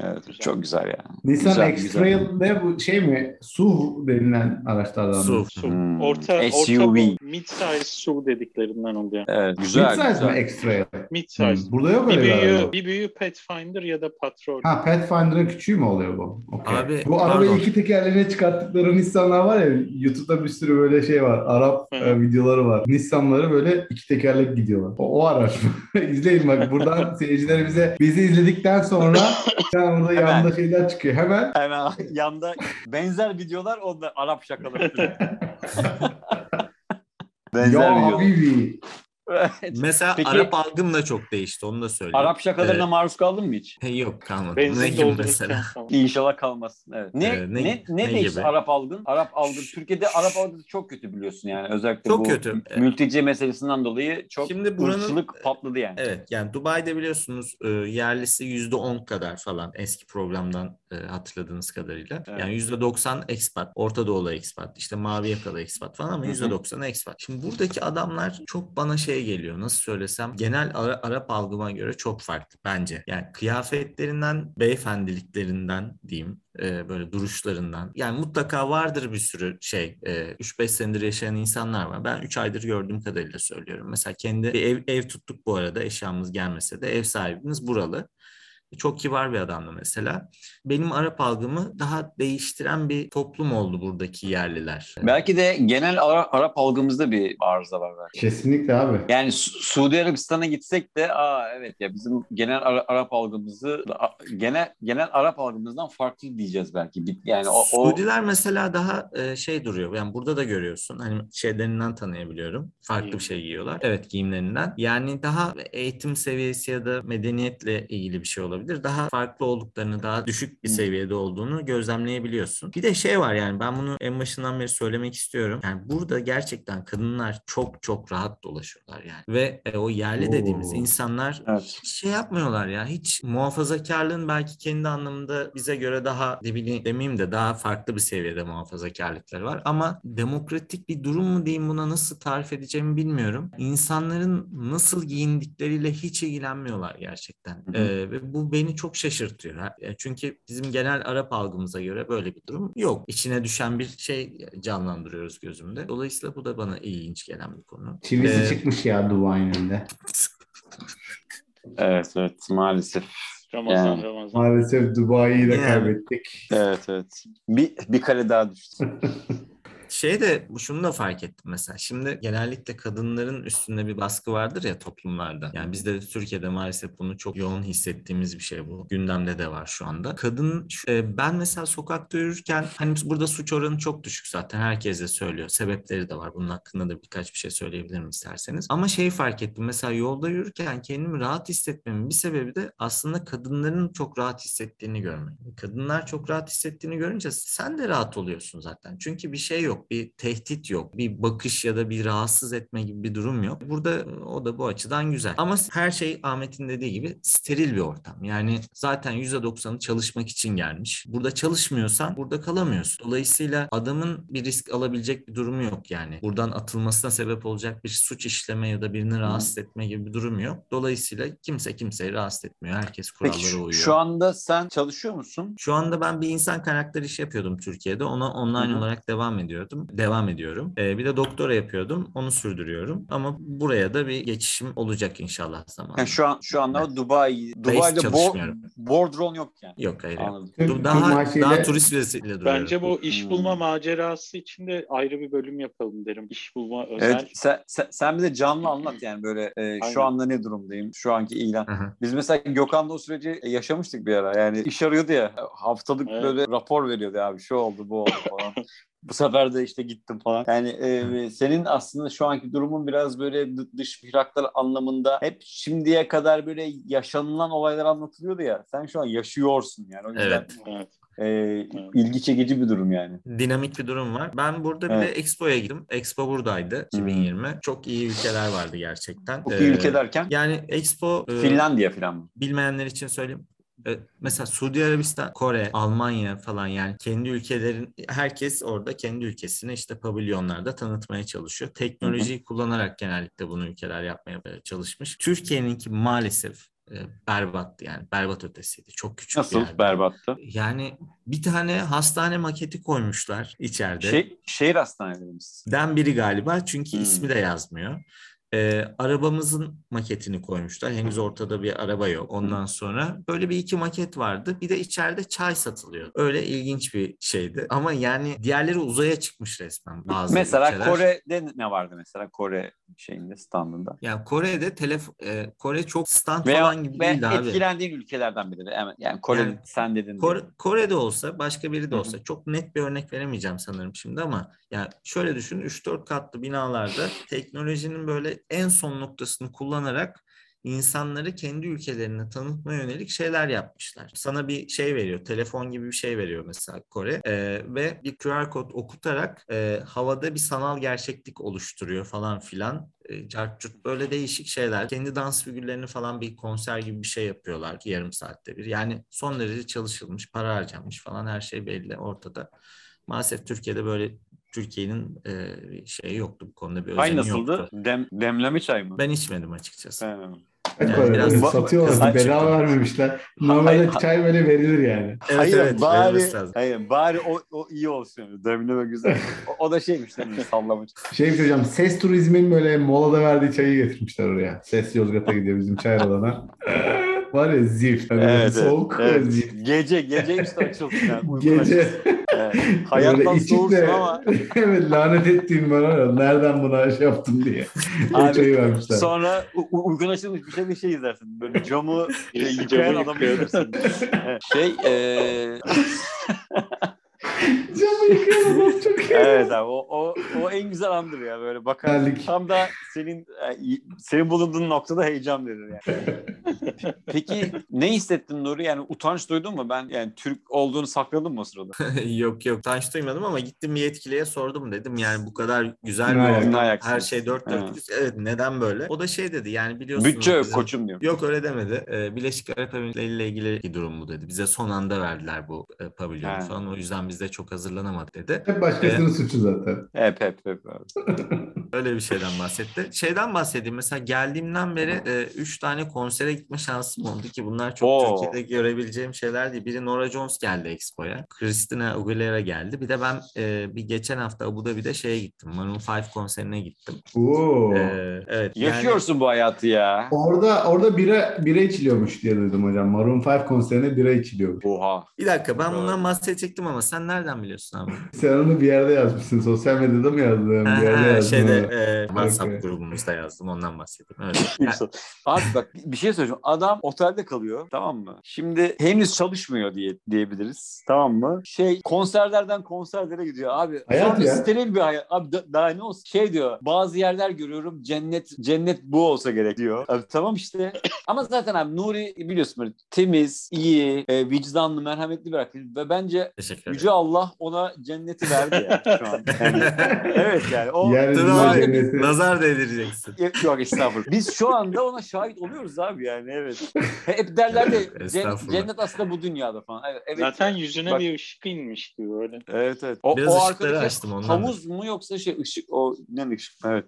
Evet, çok güzel ya. Nissan Güzel, X-Trail ne bu şey mi? SUV denilen araçlardan. mı? SUV. SUV. Hmm. Orta, SUV. orta mid-size SUV dediklerinden oluyor. Evet, güzel. Mid-size güzel. mi X-Trail? Mid-size. Hmm, Burada yok Bir öyle bir büyüğü, araba. bir büyüğü Pathfinder ya da Patrol. Ha Pathfinder'ın küçüğü mü oluyor bu? Okey. Abi, bu arabayı pardon. iki tekerleğine çıkarttıkları Nissan'lar var ya YouTube'da bir sürü böyle şey var. Arap e, videoları var. Nissan'ları böyle iki tekerlek gidiyorlar. O, o araç mı? İzleyin bak buradan seyircilerimize bizi izledikten sonra yanında Hemen. yanında şeyler çıkıyor. Hemen Hemen yanda benzer videolar onda Arap şakaları. benzer ya videolar. Habibi. Evet. Mesela Peki- Arap algım da çok değişti onu da söyleyeyim. Arap şakalarına Evet. maruz kaldın mı hiç? Yok kalmadı. Benzin ne gibi mesela? İnşallah kalmasın. Evet. Ne Ee, ne ne- ne, ne değişti gibi? Arap algın? Arap algın. Türkiye'de Arap algısı çok kötü biliyorsun yani. Özellikle Çok bu kötü. mülteci meselesinden dolayı çok Şimdi buranın- ırkçılık patladı yani. Evet yani Dubai'de biliyorsunuz e, yerlisi yüzde on kadar falan eski programdan e, hatırladığınız kadarıyla. Evet. Yani yüzde doksan expat, Orta Doğulu expat, işte mavi yakalı expat falan ama Hı hı. yüzde doksan expat. Şimdi buradaki adamlar çok bana şey geliyor nasıl söylesem genel Ara- Arap algıma göre çok farklı bence. Yani kıyafetlerinden, beyefendiliklerinden diyeyim e, böyle duruşlarından. Yani mutlaka vardır bir sürü şey. E, 3-5 senedir yaşayan insanlar var. Ben 3 aydır gördüğüm kadarıyla söylüyorum. Mesela kendi ev, ev tuttuk bu arada eşyamız gelmese de ev sahibimiz buralı. Çok kibar bir adamdı mesela. Benim Arap algımı daha değiştiren bir toplum oldu buradaki yerliler. Belki de genel Ara- Arap algımızda bir arıza var belki. Kesinlikle abi. Yani Su- Suudi Arabistan'a gitsek de aa evet ya bizim genel Ara- Arap algımızı a- genel genel Arap algımızdan farklı diyeceğiz belki. Yani o, o Suudiler mesela daha e, şey duruyor. Yani burada da görüyorsun. Hani şeylerinden tanıyabiliyorum. Farklı Giyim. bir şey giyiyorlar. Evet giyimlerinden. Yani daha eğitim seviyesi ya da medeniyetle ilgili bir şey olabilir. Olabilir. Daha farklı olduklarını, daha düşük bir seviyede olduğunu gözlemleyebiliyorsun. Bir de şey var yani ben bunu en başından beri söylemek istiyorum. Yani burada gerçekten kadınlar çok çok rahat dolaşıyorlar yani. Ve e, o yerli dediğimiz Oo. insanlar Evet. hiç şey yapmıyorlar ya. Hiç muhafazakarlığın belki kendi anlamında bize göre daha ne bileyim demeyeyim de daha farklı bir seviyede muhafazakarlıkları var. Ama demokratik bir durum mu diyeyim buna nasıl tarif edeceğimi bilmiyorum. İnsanların nasıl giyindikleriyle hiç ilgilenmiyorlar gerçekten. Hı hı. Ee, ve bu beni çok şaşırtıyor. E, Çünkü bizim genel Arap algımıza göre böyle bir durum yok. İçine düşen bir şey canlandırıyoruz gözümde. Dolayısıyla bu da bana ilginç gelen bir konu. Çivisi Ee, çıkmış ya Dubai'nin önünde. Evet evet maalesef. Ramazan Yani. Ramazan. Maalesef Dubai'yi de Yani. kaybettik. Evet evet. Bir, bir kare daha düştü. Şey de şunu da fark ettim mesela. Şimdi genellikle kadınların üstünde bir baskı vardır ya toplumlarda. Yani biz de Türkiye'de maalesef bunu çok yoğun hissettiğimiz bir şey bu. Gündemde de var şu anda. Kadın e, ben mesela sokakta yürürken hani burada suç oranı çok düşük zaten. Herkes de söylüyor. Sebepleri de var. Bunun hakkında da birkaç bir şey söyleyebilirim isterseniz. Ama şeyi fark ettim. Mesela yolda yürürken kendimi rahat hissetmemin bir sebebi de aslında kadınların çok rahat hissettiğini görmek. Kadınlar çok rahat hissettiğini görünce sen de rahat oluyorsun zaten. Çünkü bir şey yok, bir tehdit yok, bir bakış ya da bir rahatsız etme gibi bir durum yok. Burada o da bu açıdan güzel. Ama her şey Ahmet'in dediği gibi steril bir ortam. Yani zaten %90'ı çalışmak için gelmiş. Burada çalışmıyorsan burada kalamıyorsun. Dolayısıyla adamın bir risk alabilecek bir durumu yok yani. Buradan atılmasına sebep olacak bir suç işleme ya da birini rahatsız etme gibi bir durum yok. Dolayısıyla kimse kimseyi rahatsız etmiyor. Herkes kurallara Peki uyuyor. şu anda sen çalışıyor musun? Şu anda ben bir insan karakter işi yapıyordum Türkiye'de. Ona online Hı hı. olarak devam ediyordum. Devam ediyorum. Ee, bir de doktora yapıyordum. Onu sürdürüyorum. Ama buraya da bir geçişim olacak inşallah zamanla. Yani şu an şu anda Evet. Dubai Dubai'de bo bordron yok yani. Yok hayır. Anladım. Daha, maaşıyla- daha turist vizesiyle duruyorum. Bence bu iş Hmm. bulma macerası için de ayrı bir bölüm yapalım derim. İş bulma özel. Evet sen, sen, sen bize canlı anlat yani böyle e, Aynen. şu anda ne durumdayım şu anki ilan. Hı hı. Biz mesela Gökhan'la o süreci yaşamıştık bir ara yani iş arıyordu ya haftalık Evet. böyle rapor veriyordu abi şu oldu bu oldu falan. Bu sefer de işte gittim falan. Yani e, senin aslında şu anki durumun biraz böyle dı- dış mihraklar anlamında hep şimdiye kadar böyle yaşanılan olaylar anlatılıyordu ya. Sen şu an yaşıyorsun yani. O yüzden Evet. Evet. e, ilgi çekici bir durum yani. Dinamik bir durum var. Ben burada bir de Evet. Expo'ya gittim. Expo buradaydı 2020. Çok iyi ülkeler vardı gerçekten. Çok iyi Ee, ülke derken Yani Expo e, Finlandiya falan mı? bilmeyenler için söyleyeyim. E, Mesela Suudi Arabistan, Kore, Almanya falan yani kendi ülkelerin herkes orada kendi ülkesini işte pavilyonlarda tanıtmaya çalışıyor. Teknolojiyi kullanarak genellikle bunu ülkeler yapmaya e, çalışmış. Türkiye'ninki maalesef e, berbattı yani berbat ötesiydi. Çok küçük Nasıl bir yerdi. berbattı? Yani bir tane hastane maketi koymuşlar içeride. Şey, şehir hastanelerimiz. Den biri galiba çünkü Hmm. ismi de yazmıyor. Ee, arabamızın maketini koymuşlar. Henüz ortada bir araba yok. Ondan sonra böyle bir iki maket vardı. Bir de içeride çay satılıyor. Öyle ilginç bir şeydi. Ama yani diğerleri uzaya çıkmış resmen bazı Mesela ülkeler. Kore'de ne vardı mesela Kore şeyinde standında? Yani Kore'de telef e, Kore çok stand Veya, falan gibi veya değil abi. etkilendiğin ülkelerden biri. Yani, yani Kore Yani sen dedin. Kore, diye. Kore'de olsa başka biri de olsa çok net bir örnek veremeyeceğim sanırım şimdi ama yani şöyle düşün 3-4 katlı binalarda teknolojinin böyle en son noktasını kullanarak insanları kendi ülkelerine tanıtmaya yönelik şeyler yapmışlar. Sana bir şey veriyor, telefon gibi bir şey veriyor mesela Kore Ee, ve bir QR kod okutarak e, havada bir sanal gerçeklik oluşturuyor falan filan. E, cart curt böyle değişik şeyler. Kendi dans figürlerini falan bir konser gibi bir şey yapıyorlar yarım saatte bir. Yani son derece çalışılmış, para harcanmış falan her şey belli ortada. Maalesef Türkiye'de böyle Türkiye'nin e, şeyi yoktu bu konuda bir özeni nasıldı? yoktu. Dem, demleme çay mı? Ben içmedim açıkçası. He. Yani biraz- satıyorlar. Bedava çıktı. vermemişler. Normalde Hayır. çay böyle verilir yani. Evet hayır, evet bari, hayır, bari o, o iyi olsun. Demleme güzel. o, o da şeymiş değil mi? Sallamış. Şeymiş hocam ses turizmin böyle molada verdiği çayı getirmişler oraya. Ses Yozgat'a gidiyor bizim çay alana. Var ya zift. Hani böyle Evet, soğuk evet. zift. Gece, gece işte açılsın. Yani. Gece. Evet. Hayattan soğursun de ama evet lanet ettiğim ben var nereden buna şey yaptım diye. Abi, çayı vermişler. sonra u- u- uykun açılmış bir şey bir şey izlersin. Böyle camı yıkayan camı adamı izlersin. Şey e, camı yıkıyorum. Çok iyi. Evet abi o, o, o en güzel andır ya böyle bakar. Terlik. Tam da senin e, senin bulunduğun noktada heyecan verir yani. Peki ne hissettin Nuri? Yani utanç duydun mu? Ben yani Türk olduğunu sakladım mı o sırada? yok yok tanış duymadım ama gittim bir yetkiliye sordum dedim yani bu kadar güzel bir ortam her şey dört Ha. dörtlük evet neden böyle o da şey dedi yani biliyorsunuz Bütçe yok koçum diyor. Yok öyle demedi. Ee, Birleşik Arap Emirlikleri ile ilgili bir durum bu dedi. Bize son anda verdiler bu e, pavilyonu falan. O yüzden biz de çok hazırlanamadık dedi. Hep başkasının suçu zaten. Hep hep hep. Öyle bir şeyden bahsetti. Şeyden bahsedeyim. Mesela geldiğimden beri e, üç tane konsere gitme şansım oldu ki bunlar çok Oo. Türkiye'de görebileceğim şeyler değil. Biri Nora Jones geldi Expo'ya. Christina Aguilera geldi. Bir de ben e, bir geçen hafta Abu Dhabi'de şeye gittim. Maroon 5 konserine gittim. Oo. E, evet. yani- Yaşıyorsun bu hayatı ya. Orada orada bira bira içiliyormuş diye duydum hocam. Maroon 5 konserine bira içiliyormuş. Oha. bir dakika ben bundan bahsedecektim ama sen nereden biliyorsun abi? Sen onu bir yerde yazmışsın. Sosyal medyada mı yazdın? Bir yerde yazdın. şeyde e, WhatsApp Okey. grubumuzda yazdım ondan bahsedeyim. Evet. Yani, Abi bak bir şey söyleyeceğim. Adam otelde kalıyor tamam mı? Şimdi henüz çalışmıyor diye diyebiliriz tamam mı? Şey konserlerden konserlere gidiyor abi. Hayat ya. steril bir hayat. Abi da- daha ne olsun? Şey diyor bazı yerler görüyorum cennet cennet bu olsa gerek diyor. Abi tamam işte. Ama zaten abi Nuri biliyorsun böyle temiz, iyi, e, vicdanlı, merhametli bir arkadaş. Ve bence. Yüce Allah ona cenneti verdi ya şu an. Yani, evet yani. O, abi, cenneti. Nazar değdireceksin. Yok estağfurullah. Biz şu anda ona şahit oluyoruz abi yani evet. Hep derler de cennet, aslında bu dünyada falan. Evet, evet. Zaten yüzüne Bak- bir ışık inmiş gibi böyle. Evet evet. O, Biraz o ışıkları arkadaki açtım ondan havuz mu yoksa şey ışık o ne ışık evet.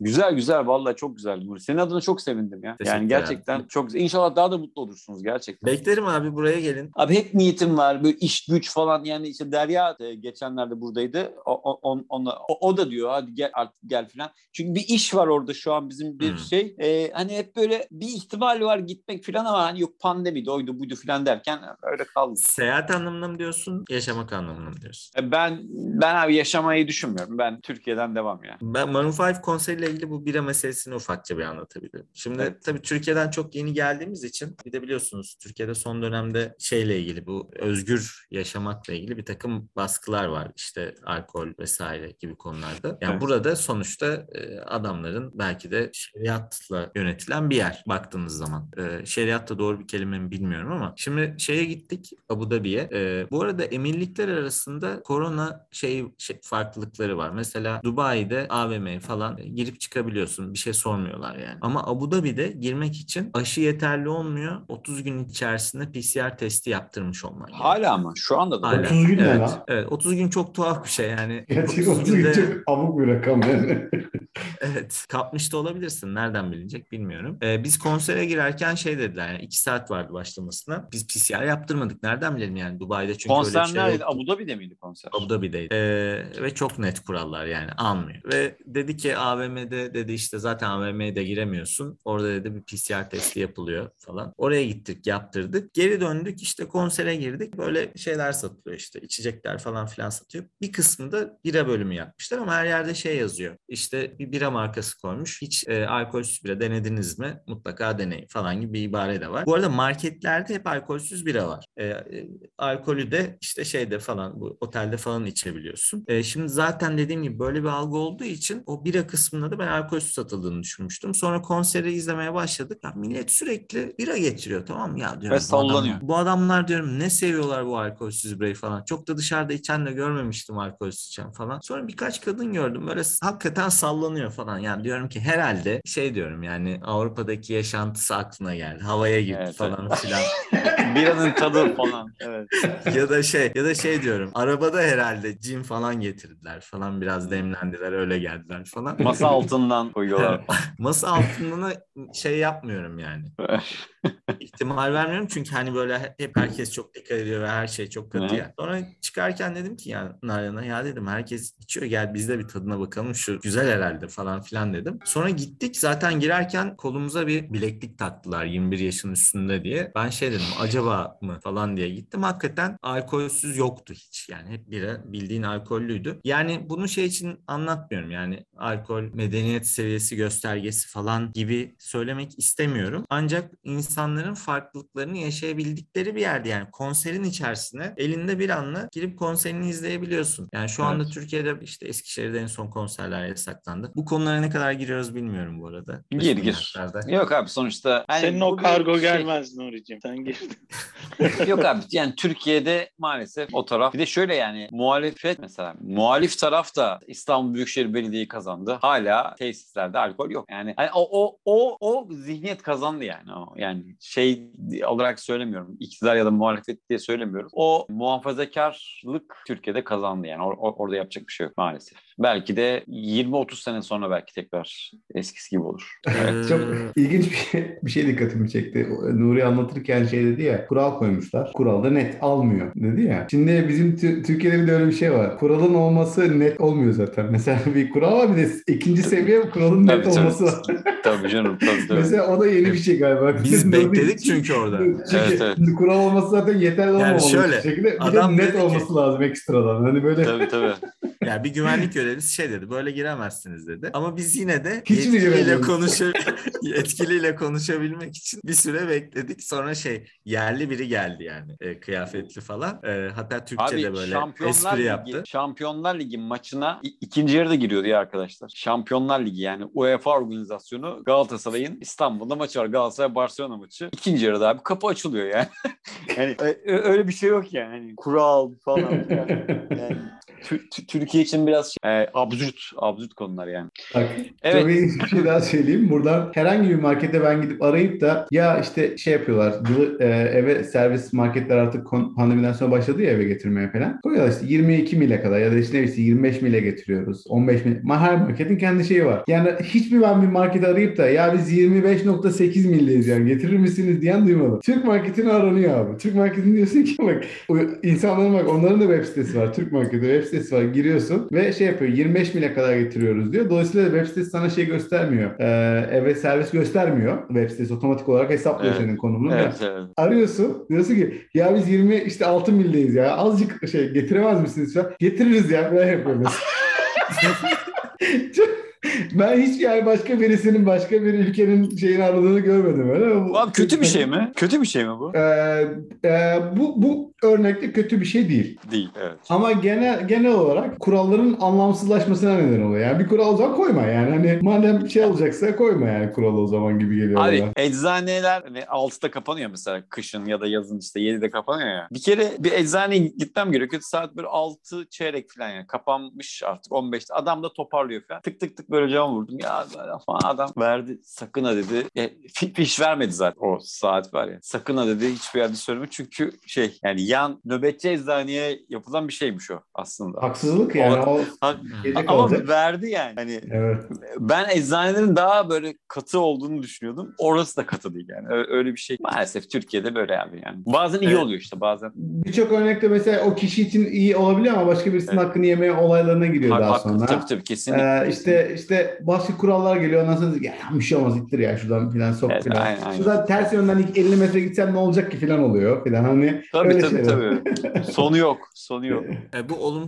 Güzel güzel vallahi çok güzel Nuri. Senin adına çok sevindim ya. Teşekkür Yani gerçekten çok güzel. İnşallah daha da mutlu olursunuz gerçekten. Beklerim abi buraya gelin. Abi hep niyetim var böyle iş güç falan yani işte Derya e, geçenlerde buradaydı. O, o, on- onunla- o, o da diyor hadi gel artık gel falan. Çünkü bir iş var orada şu an bizim bir Hmm. şey. E, hani hep böyle bir ihtimal var gitmek falan ama hani yok pandemiydi oydu buydu falan derken öyle kaldı. Seyahat anlamında mı diyorsun, yaşamak anlamında mı diyorsun? E, Ben ben abi yaşamayı düşünmüyorum. Ben Türkiye'den devam ya. Ben Maroon 5 konseriyle ilgili bu bira meselesini ufakça bir anlatabilirim. Şimdi Evet. tabii Türkiye'den çok yeni geldiğimiz için bir de biliyorsunuz Türkiye'de son dönemde şeyle ilgili bu özgür yaşamakla ilgili bir takım baskılar var. İşte alkol vesaire gibi konularda. Yani Evet. burada sonuçta e, adamların belki de şeriatla yönetilen bir yer baktığınız zaman. E, şeriat da doğru bir kelime mi bilmiyorum ama şimdi şeye gittik Abu Dhabi'ye. E, bu arada emirlikler arasında korona şey, şey farklılıkları var. Mesela Dubai'de AVM falan e, girip çıkabiliyorsun. Bir şey sormuyorlar yani. Ama Abu Dhabi'de girmek için aşı yeterli olmuyor. 30 gün içerisinde PCR testi yaptırmış olman gerekiyor. Hala ama şu anda da. Hala. 30 gün ne evet, lan? Evet 30 gün çok tuhaf bir şey yani. Gerçekten 30 30 gün günde- çok abuk bir rakam yani. Evet kapmış da olabilirsin. Nereden bilinecek bilmiyorum. Ee, biz konsere girerken şey dediler yani 2 saat vardı başlamasına. Biz PCR yaptırmadık. Nereden bilelim yani Dubai'de çünkü öyle bir Konser şey neredeydi? Abu Dhabi'de miydi konser? Abu Dhabi'deydi. Ee, ve çok net kurallar yani almıyor. Ve dedi ki AVM'de dedi işte zaten AVM'ye de giremiyorsun. Orada dedi bir PCR testi yapılıyor falan. Oraya gittik yaptırdık. Geri döndük işte konsere girdik. Böyle şeyler satılıyor işte içecekler falan filan satıyor. Bir kısmında bira bölümü yapmışlar ama her yerde şey yazıyor. İşte bir bira markası koymuş. Hiç e, alkolsüz bira denediniz mi? Mutlaka deneyin falan gibi bir ibare de var. Bu arada marketlerde hep alkolsüz bira var. E, e, alkolü de işte şeyde falan bu otelde falan içebiliyorsun. E, şimdi zaten dediğim gibi böyle bir algı olduğu için o bira kısmında da ben alkolsüz satıldığını düşünmüştüm. Sonra konseri izlemeye başladık. Ya millet sürekli bira getiriyor tamam mı? Ya diyorum, Ve bu adam- sallanıyor. bu adamlar diyorum ne seviyorlar bu alkolsüz birayı falan. Çok da dışarıda içen de görmemiştim alkolsüz içen falan. Sonra birkaç kadın gördüm böyle hakikaten sallanıyor falan. Yani diyorum ki herhalde şey diyorum yani Avrupa'daki yaşantısı aklına geldi. Havaya girdi Evet, falan filan. Biranın tadı falan. Evet. ya da şey ya da şey diyorum. Arabada herhalde cin falan getirdiler falan biraz demlendiler öyle geldiler falan. Masa altından koyuyorlar. Masa altından şey yapmıyorum yani. ihtimal vermiyorum çünkü hani böyle hep herkes çok dikkat ediyor ve her şey çok kötü Hı. ya. Sonra çıkarken dedim ki ya Nalan'a ya dedim herkes içiyor gel biz de bir tadına bakalım şu güzel herhalde falan filan dedim. Sonra gittik zaten girerken kolumuza bir bileklik taktılar 21 yaşın üstünde diye. Ben şey dedim acaba mı falan diye gittim. Hakikaten alkolsüz yoktu hiç. Yani hep bira bildiğin alkollüydü. Yani bunu şey için anlatmıyorum. Yani alkol medeniyet seviyesi göstergesi falan gibi söylemek istemiyorum. Ancak insanların farklılıklarını yaşayabildikleri bir yerde yani konserin içerisine elinde bir anla girip konserini izleyebiliyorsun. Yani şu anda Evet. Türkiye'de işte Eskişehir'de en son konserler yasaklandı. Bu konulara ne kadar giriyoruz bilmiyorum bu arada. Gir gir. Yok abi sonuçta. hani Senin o kargo şey- gelmez Nuri'cim. Sen gir. Yok abi yani Türkiye'de maalesef o taraf. Bir de şöyle yani muhalefet mesela muhalif taraf da İstanbul Büyükşehir Belediye'yi kazandı. Hala tesislerde alkol yok. Yani hani o, o, o, o zihniyet kazandı yani. O, yani şey olarak söylemiyorum. İktidar ya da muhalefet diye söylemiyorum. O muhafazakarlık Türkiye'de kazandı yani. Or- or- orada yapacak bir şey yok maalesef. Belki de 20-30 sene sonra belki tekrar eskisi gibi olur. Ee, Çok ilginç bir şey, bir şey dikkatimi çekti. Nuri anlatırken şey dedi ya, kural koymuşlar. Kuralda net almıyor dedi ya. Şimdi bizim Tü- Türkiye'de bir de öyle bir şey var. Kuralın olması net olmuyor zaten. Mesela bir kural var bir de ikinci seviye kuralın net Tabii, tabii. olması var. tabii canım tabii tabii. Mesela o da yeni bir şey galiba. Biz bekledik çünkü orada. Çünkü Evet, evet. kural olması zaten yeterli olmamalı. şöyle, bir şekilde. Bir adam de net dedi ki- olması lazım ekstradan. Hani böyle tabii tabii. Yani bir güvenlik görevlisi şey dedi böyle giremezsiniz dedi. Ama biz yine de Hiç yetkiliyle, konuşa yetkiliyle konuşabilmek için bir süre bekledik. Sonra şey yerli biri geldi yani e, kıyafetli falan. E, hatta Türkçe de böyle espri Ligi, yaptı. Şampiyonlar Ligi maçına ikinci yarıda giriyordu ya arkadaşlar. Şampiyonlar Ligi yani UEFA organizasyonu Galatasaray'ın İstanbul'da maçı var. Galatasaray Barcelona maçı. İkinci yarıda abi kapı açılıyor yani. yani öyle bir şey yok yani. Hani kural falan. Yani Tü- Türkiye için biraz şey, e, absürt, absürt konular yani. Bak Evet. ilginç bir şey daha söyleyeyim. Buradan herhangi bir markete ben gidip arayıp da ya işte şey yapıyorlar. e, eve servis marketler artık pandemiden sonra başladı ya eve getirmeye falan. Koyuyorlar işte 22 mile kadar ya da işte ne bileyim 25 mile getiriyoruz. 15 mil. Ma- Her marketin kendi şeyi var. Yani hiçbir ben bir market arayıp da ya biz 25.8 mildeyiz yani getirir misiniz diyen duymadım. Türk marketini aranıyor abi. Türk marketini diyorsun ki bak insanların bak onların da web sitesi var. Türk marketi web sitesi var. Giriyorsun ve şey yapıyor 25 mile kadar getiriyoruz diyor. Dolayısıyla web sitesi sana şey göstermiyor. Ee, eve servis göstermiyor. Web sitesi otomatik olarak hesaplıyor Evet. senin konumunu. Evet, evet. Arıyorsun. Diyorsun ki ya biz 20 işte 6 mildeyiz ya. Azıcık şey getiremez misiniz falan. Getiririz ya. Ben yapıyorum. Çok- ben hiç yani başka birisinin başka bir ülkenin şeyini aradığını görmedim öyle bu- Abi kötü bir şey mi? Kötü bir şey mi bu? Ee, e, bu bu örnekte kötü bir şey değil. Değil, evet. Ama genel genel olarak kuralların anlamsızlaşmasına neden oluyor. Yani bir kural o zaman koyma yani. Hani madem şey olacaksa koyma yani kuralı o zaman gibi geliyor Abi bana. eczaneler hani 6'da kapanıyor mesela kışın ya da yazın işte 7'de kapanıyor ya. Bir kere bir eczaneye gitmem gerekiyor. Saat böyle 6 çeyrek falan yani kapanmış artık 15'te. Adam da toparlıyor falan. Tık tık tık böyle cama vurdum. Ya falan adam verdi sakın ha dedi. E, fi- fiş vermedi zaten o saat var ya. Sakın ha dedi hiçbir yerde söyleme. Çünkü şey yani yan nöbetçi eczaneye yapılan bir şeymiş o aslında. Haksızlık yani. O Ha- gece ama kalacak. verdi yani. Hani Evet. ben eczanelerin daha böyle katı olduğunu düşünüyordum. Orası da katı değil yani. Öyle bir şey. Maalesef Türkiye'de böyle abi yani. Bazen iyi Evet. oluyor işte bazen. Birçok örnekte mesela o kişi için iyi olabiliyor ama başka birisinin Evet. hakkını yemeye olaylarına giriyor Hak- daha haklı, sonra. Tabii tabii kesinlikle. Ee, kesinlikle. işte işte başka kurallar geliyor ondan sonra ya bir şey olmaz ittir ya şuradan filan sok Evet, filan. aynen, aynen. Şuradan ters yönden ilk 50 metre gitsem ne olacak ki filan oluyor filan hani Tabii öyle tabii şeyler. tabii. Sonu yok. Sonu yok. E, bu olum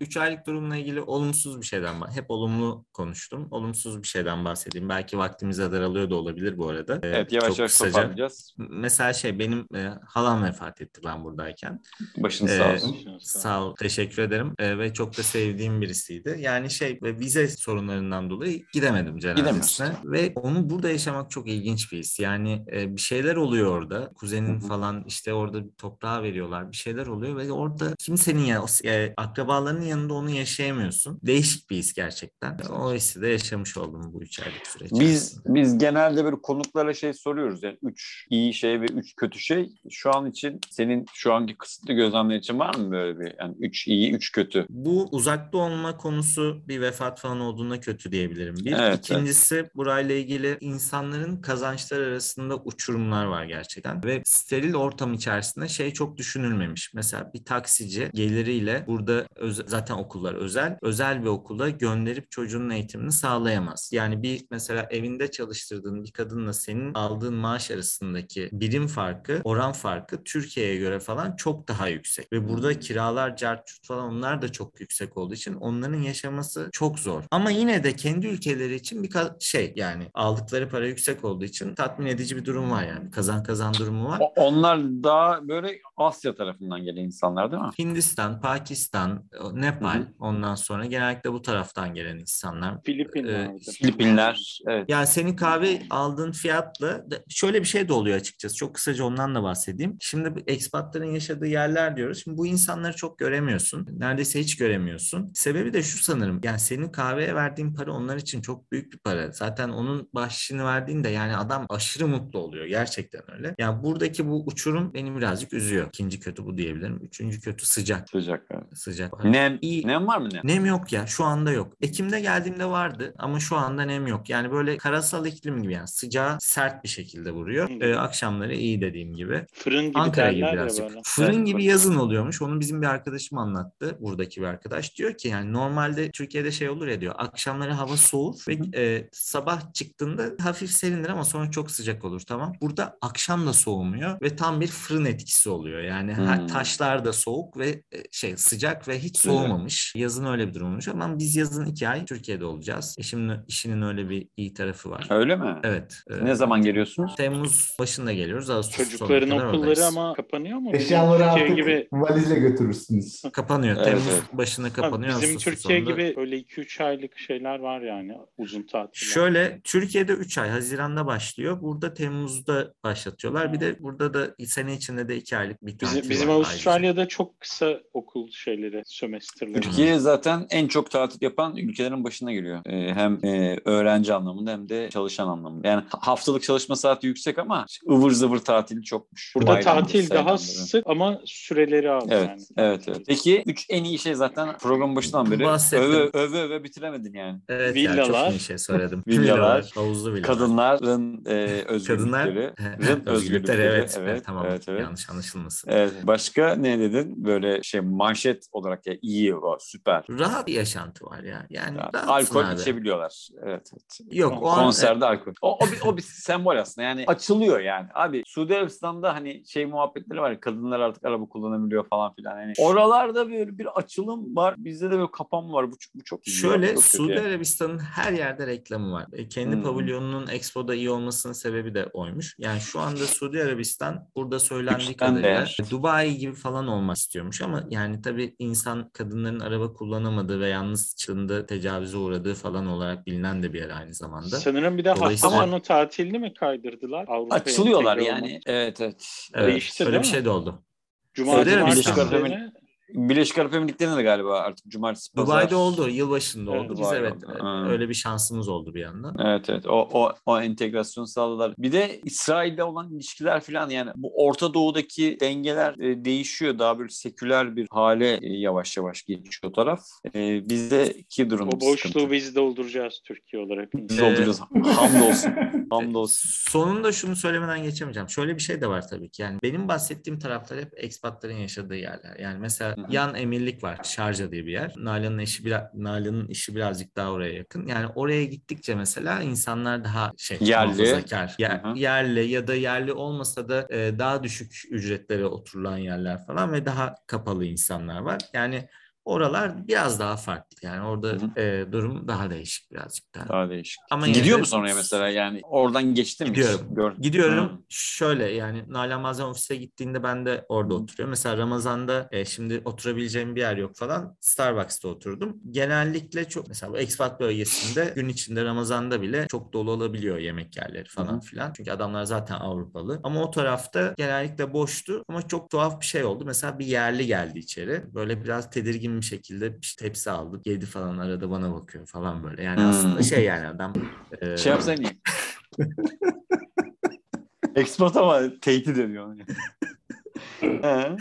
3 aylık durumla ilgili olumsuz bir şeyden bah- hep olumlu konuştum. Olumsuz bir şeyden bahsedeyim. Belki vaktimize daralıyor da olabilir bu arada. E, Evet yavaş çok yavaş kısaca. toparlayacağız. Mesela şey benim e, halam vefat etti ben buradayken. Başınız Ee, sağ olsun. Sağ ol, teşekkür ederim Ee, ve çok da sevdiğim birisiydi. Yani şey ve vize sorunlarından dolayı gidemedim cenazesine ve onu burada yaşamak çok ilginç bir his. Yani e, bir şeyler oluyor orada. Kuzenin Hı hı. falan işte orada bir toprağa veriyorlar. Bir şeyler oluyor ve orada kimsenin ya e, akrabalarının yanında onu yaşayamıyorsun. Değişik bir his gerçekten. O hissi de yaşamış oldum bu üç aylık süreç. Biz biz genelde böyle konuklara şey soruyoruz yani üç iyi şey ve üç kötü şey. Şu an için senin şu anki kısıtlı gözlemler için var mı böyle bir yani üç iyi üç kötü? Bu uzakta olma konusu bir vefat falan olduğunda kötü diyebilirim. Diyebilirim. Bir. Evet, İkincisi burayla ilgili insanların kazançlar arasında uçurumlar var gerçekten. Ve steril ortam içerisinde şey çok düşünülmemiş. Mesela bir taksici geliriyle burada öz- zaten okullar özel. Özel bir okula gönderip çocuğun eğitimini sağlayamaz. Yani bir mesela evinde çalıştırdığın bir kadınla senin aldığın maaş arasındaki birim farkı, oran farkı Türkiye'ye göre falan çok daha yüksek. Ve burada kiralar, carçut falan onlar da çok yüksek olduğu için onların yaşaması çok zor. Ama yine de kendi ülkeleri için bir şey yani aldıkları para yüksek olduğu için tatmin edici bir durum var yani. Kazan kazan durumu var. Onlar daha böyle Asya tarafından gelen insanlar değil mi? Hindistan, Pakistan, Nepal Hı hı. ondan sonra genellikle bu taraftan gelen insanlar. Filipinler'de. Filipinler. Evet. Yani senin kahve aldığın fiyatla şöyle bir şey de oluyor açıkçası. Çok kısaca ondan da bahsedeyim. Şimdi bu ekspatların yaşadığı yerler diyoruz. Şimdi bu insanları çok göremiyorsun. Neredeyse hiç göremiyorsun. Sebebi de şu sanırım. Yani senin kahveye verdiğin para onlar için çok büyük bir para. Zaten onun bahşişini verdiğinde yani adam aşırı mutlu oluyor. Gerçekten öyle. Yani buradaki bu uçurum beni birazcık üzüyor. İkinci kötü bu diyebilirim. Üçüncü kötü sıcak. Sıcak. evet. Sıcak. Nem, İyi. nem var mı nem? Nem yok ya şu anda yok. Ekim'de geldiğimde vardı ama şu anda nem yok. Yani böyle karasal iklim gibi yani sıcağı sert bir şekilde vuruyor. Ee, akşamları iyi dediğim gibi. Fırın gibi Ankara gibi birazcık. böyle. Fırın gibi yazın oluyormuş. Onu bizim bir arkadaşım anlattı. Buradaki bir arkadaş. Diyor ki yani normalde Türkiye'de şey olur ya diyor. Akşamları hava soğur ve e, sabah çıktığında hafif serindir ama sonra çok sıcak olur tamam. Burada akşam da soğumuyor ve tam bir fırın etkisi oluyor. Yani Hmm. taşlar da soğuk ve e, şey sıcak ve hiç soğumamış. Yazın öyle bir durum olmuş ama biz yazın iki ay Türkiye'de olacağız. E şimdi işinin öyle bir iyi tarafı var. Öyle mi? Evet. e, Ne zaman geliyorsunuz? Temmuz başında geliyoruz. Ağustos Çocukların okulları oradayız. ama kapanıyor mu? Eşyaları Türkiye artık gibi valizle götürürsünüz. Kapanıyor. Evet, Temmuz evet. başına Ha, kapanıyor. bizim Ağustos Türkiye sonunda. gibi öyle 2-3 aylık şeyler var yani uzun tatiller. Şöyle Türkiye'de 3 ay Haziran'da başlıyor. Burada Temmuz'da başlatıyorlar. Bir de burada da sene içinde de 2 aylık bir tatil Bizim, bizim var Avustralya'da çok kısa okul şeyleri, sömestrleri. Türkiye zaten en çok tatil yapan ülkelerin başına geliyor. Ee, hem e, öğrenci anlamında hem de çalışan anlamında. Yani haftalık çalışma saati yüksek ama ıvır zıvır tatili çokmuş. Burada Bayramları, tatil daha sık ama süreleri az Evet, yani. evet, evet. Peki üç en iyi şey zaten program başından beri öve öve öve bitiremedin yani. Evet ya, Villalar. çok iyi şey söyledim. Villalar, havuzlu villalar. Kadınların e, özgürlükleri. Kadınlar özgürlükleri evet. evet, tamam. evet, evet. Yanlış anlaşılmasın. Evet. Başka ne dedin? Böyle şey manşet olarak ya iyi, o, süper. Rahat bir yaşantı var ya. Yani rahatsın alkol abi. içebiliyorlar. Evet, evet. Yok o an Konserde alkol. O, o, bir, o bir sembol aslında. Yani açılıyor yani. Abi Suudi Arabistan'da hani şey muhabbetleri var ya kadınlar artık araba kullanabiliyor falan filan. Yani oralarda böyle bir açılım var. Bizde de böyle kapanma var. Bu, bu çok. Şöyle Çok Suudi yani. Arabistan'ın her yerde reklamı var. E, Kendi Hmm. pavilyonunun Expo'da iyi olmasının sebebi de oymuş. Yani şu anda Suudi Arabistan burada söylendiği kadarıyla. Dubai gibi falan olmak istiyormuş ama yani tabii insan kadınların araba kullanamadığı ve yalnız çıktığında tecavüze uğradığı falan olarak bilinen de bir yer aynı zamanda. Sanırım bir de hafta Dolayısıyla- sonu tatilini mi kaydırdılar? Avrupa'ya Açılıyorlar yani. olmak. Evet evet. Evet, Değişti, öyle değil bir mi? şey de oldu. Cuma Suudi günleri Birleşik Arap Emirlikleri'nde de galiba artık cumartesi pazar. Dubai'de oldu, yılbaşında Evet, oldu. Biz evet oldu. öyle bir şansımız oldu bir yandan. Evet evet o, o, o entegrasyonu sağladılar. Bir de İsrail'de olan ilişkiler falan yani bu Orta Doğu'daki dengeler e, değişiyor. Daha böyle seküler bir hale e, yavaş yavaş geçiyor o taraf. E, bizdeki durum o boşluğu sıkıntı. biz dolduracağız Türkiye olarak. Biz dolduracağız. Hamdolsun. Hamdolsun. Sonunda şunu söylemeden geçemeyeceğim. Şöyle bir şey de var tabii ki. Yani benim bahsettiğim taraflar hep ekspatların yaşadığı yerler. Yani mesela. Yan emirlik var. Şarja diye bir yer. Nalan'ın işi biraz Nalan'ın işi birazcık daha oraya yakın. Yani oraya gittikçe mesela insanlar daha şey Yerli. muhafazakar. Yer- yerli ya da yerli olmasa da e, daha düşük ücretlere oturulan yerler falan ve daha kapalı insanlar var. Yani oralar biraz daha farklı. Yani orada Hı e, durum daha değişik birazcık daha. Daha değişik. Ama Gidiyor de- musun oraya mesela yani oradan geçtin mi? Gidiyorum. Gör. Gidiyorum Hı. şöyle yani Nalan bazen ofise gittiğinde ben de orada Hı. oturuyorum. Mesela Ramazan'da e, şimdi oturabileceğim bir yer yok falan Starbucks'ta oturdum. Genellikle çok mesela bu expat bölgesinde gün içinde Ramazan'da bile çok dolu olabiliyor yemek yerleri falan Hı. filan. Çünkü adamlar zaten Avrupalı. Ama o tarafta genellikle boştu ama çok tuhaf bir şey oldu. Mesela bir yerli geldi içeri. Böyle biraz tedirgin bir şekilde bir tepsi aldı. Yedi falan arada bana bakıyor falan böyle. Yani Hmm. aslında şey yani adam e, Şey yapsaydın iyi. Export ama tehdit ediyor.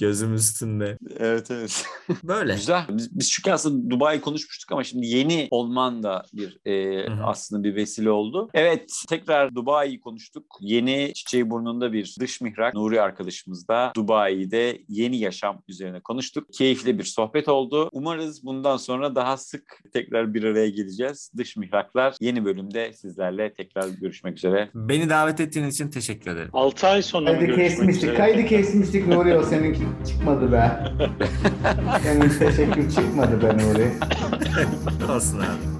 Gözüm üstünde. evet evet. Böyle. Güzel. Biz, biz çünkü aslında Dubai konuşmuştuk ama şimdi yeni olman da bir e, aslında bir vesile oldu. Evet tekrar Dubai'yi konuştuk. Yeni Çiçeği Burnu'nda bir dış mihrak Nuri arkadaşımızda Dubai'de yeni yaşam üzerine konuştuk. Keyifli bir sohbet oldu. Umarız bundan sonra daha sık tekrar bir araya geleceğiz. Dış mihraklar yeni bölümde sizlerle tekrar görüşmek üzere. Beni davet ettiğiniz için teşekkür ederim. 6 ay sonra Kaydı görüşmek kesmiştik. üzere? Kaydı kesmiştik Nuri o seninki çıkmadı be. Senin teşekkür çıkmadı be Nuri. Olsun abi.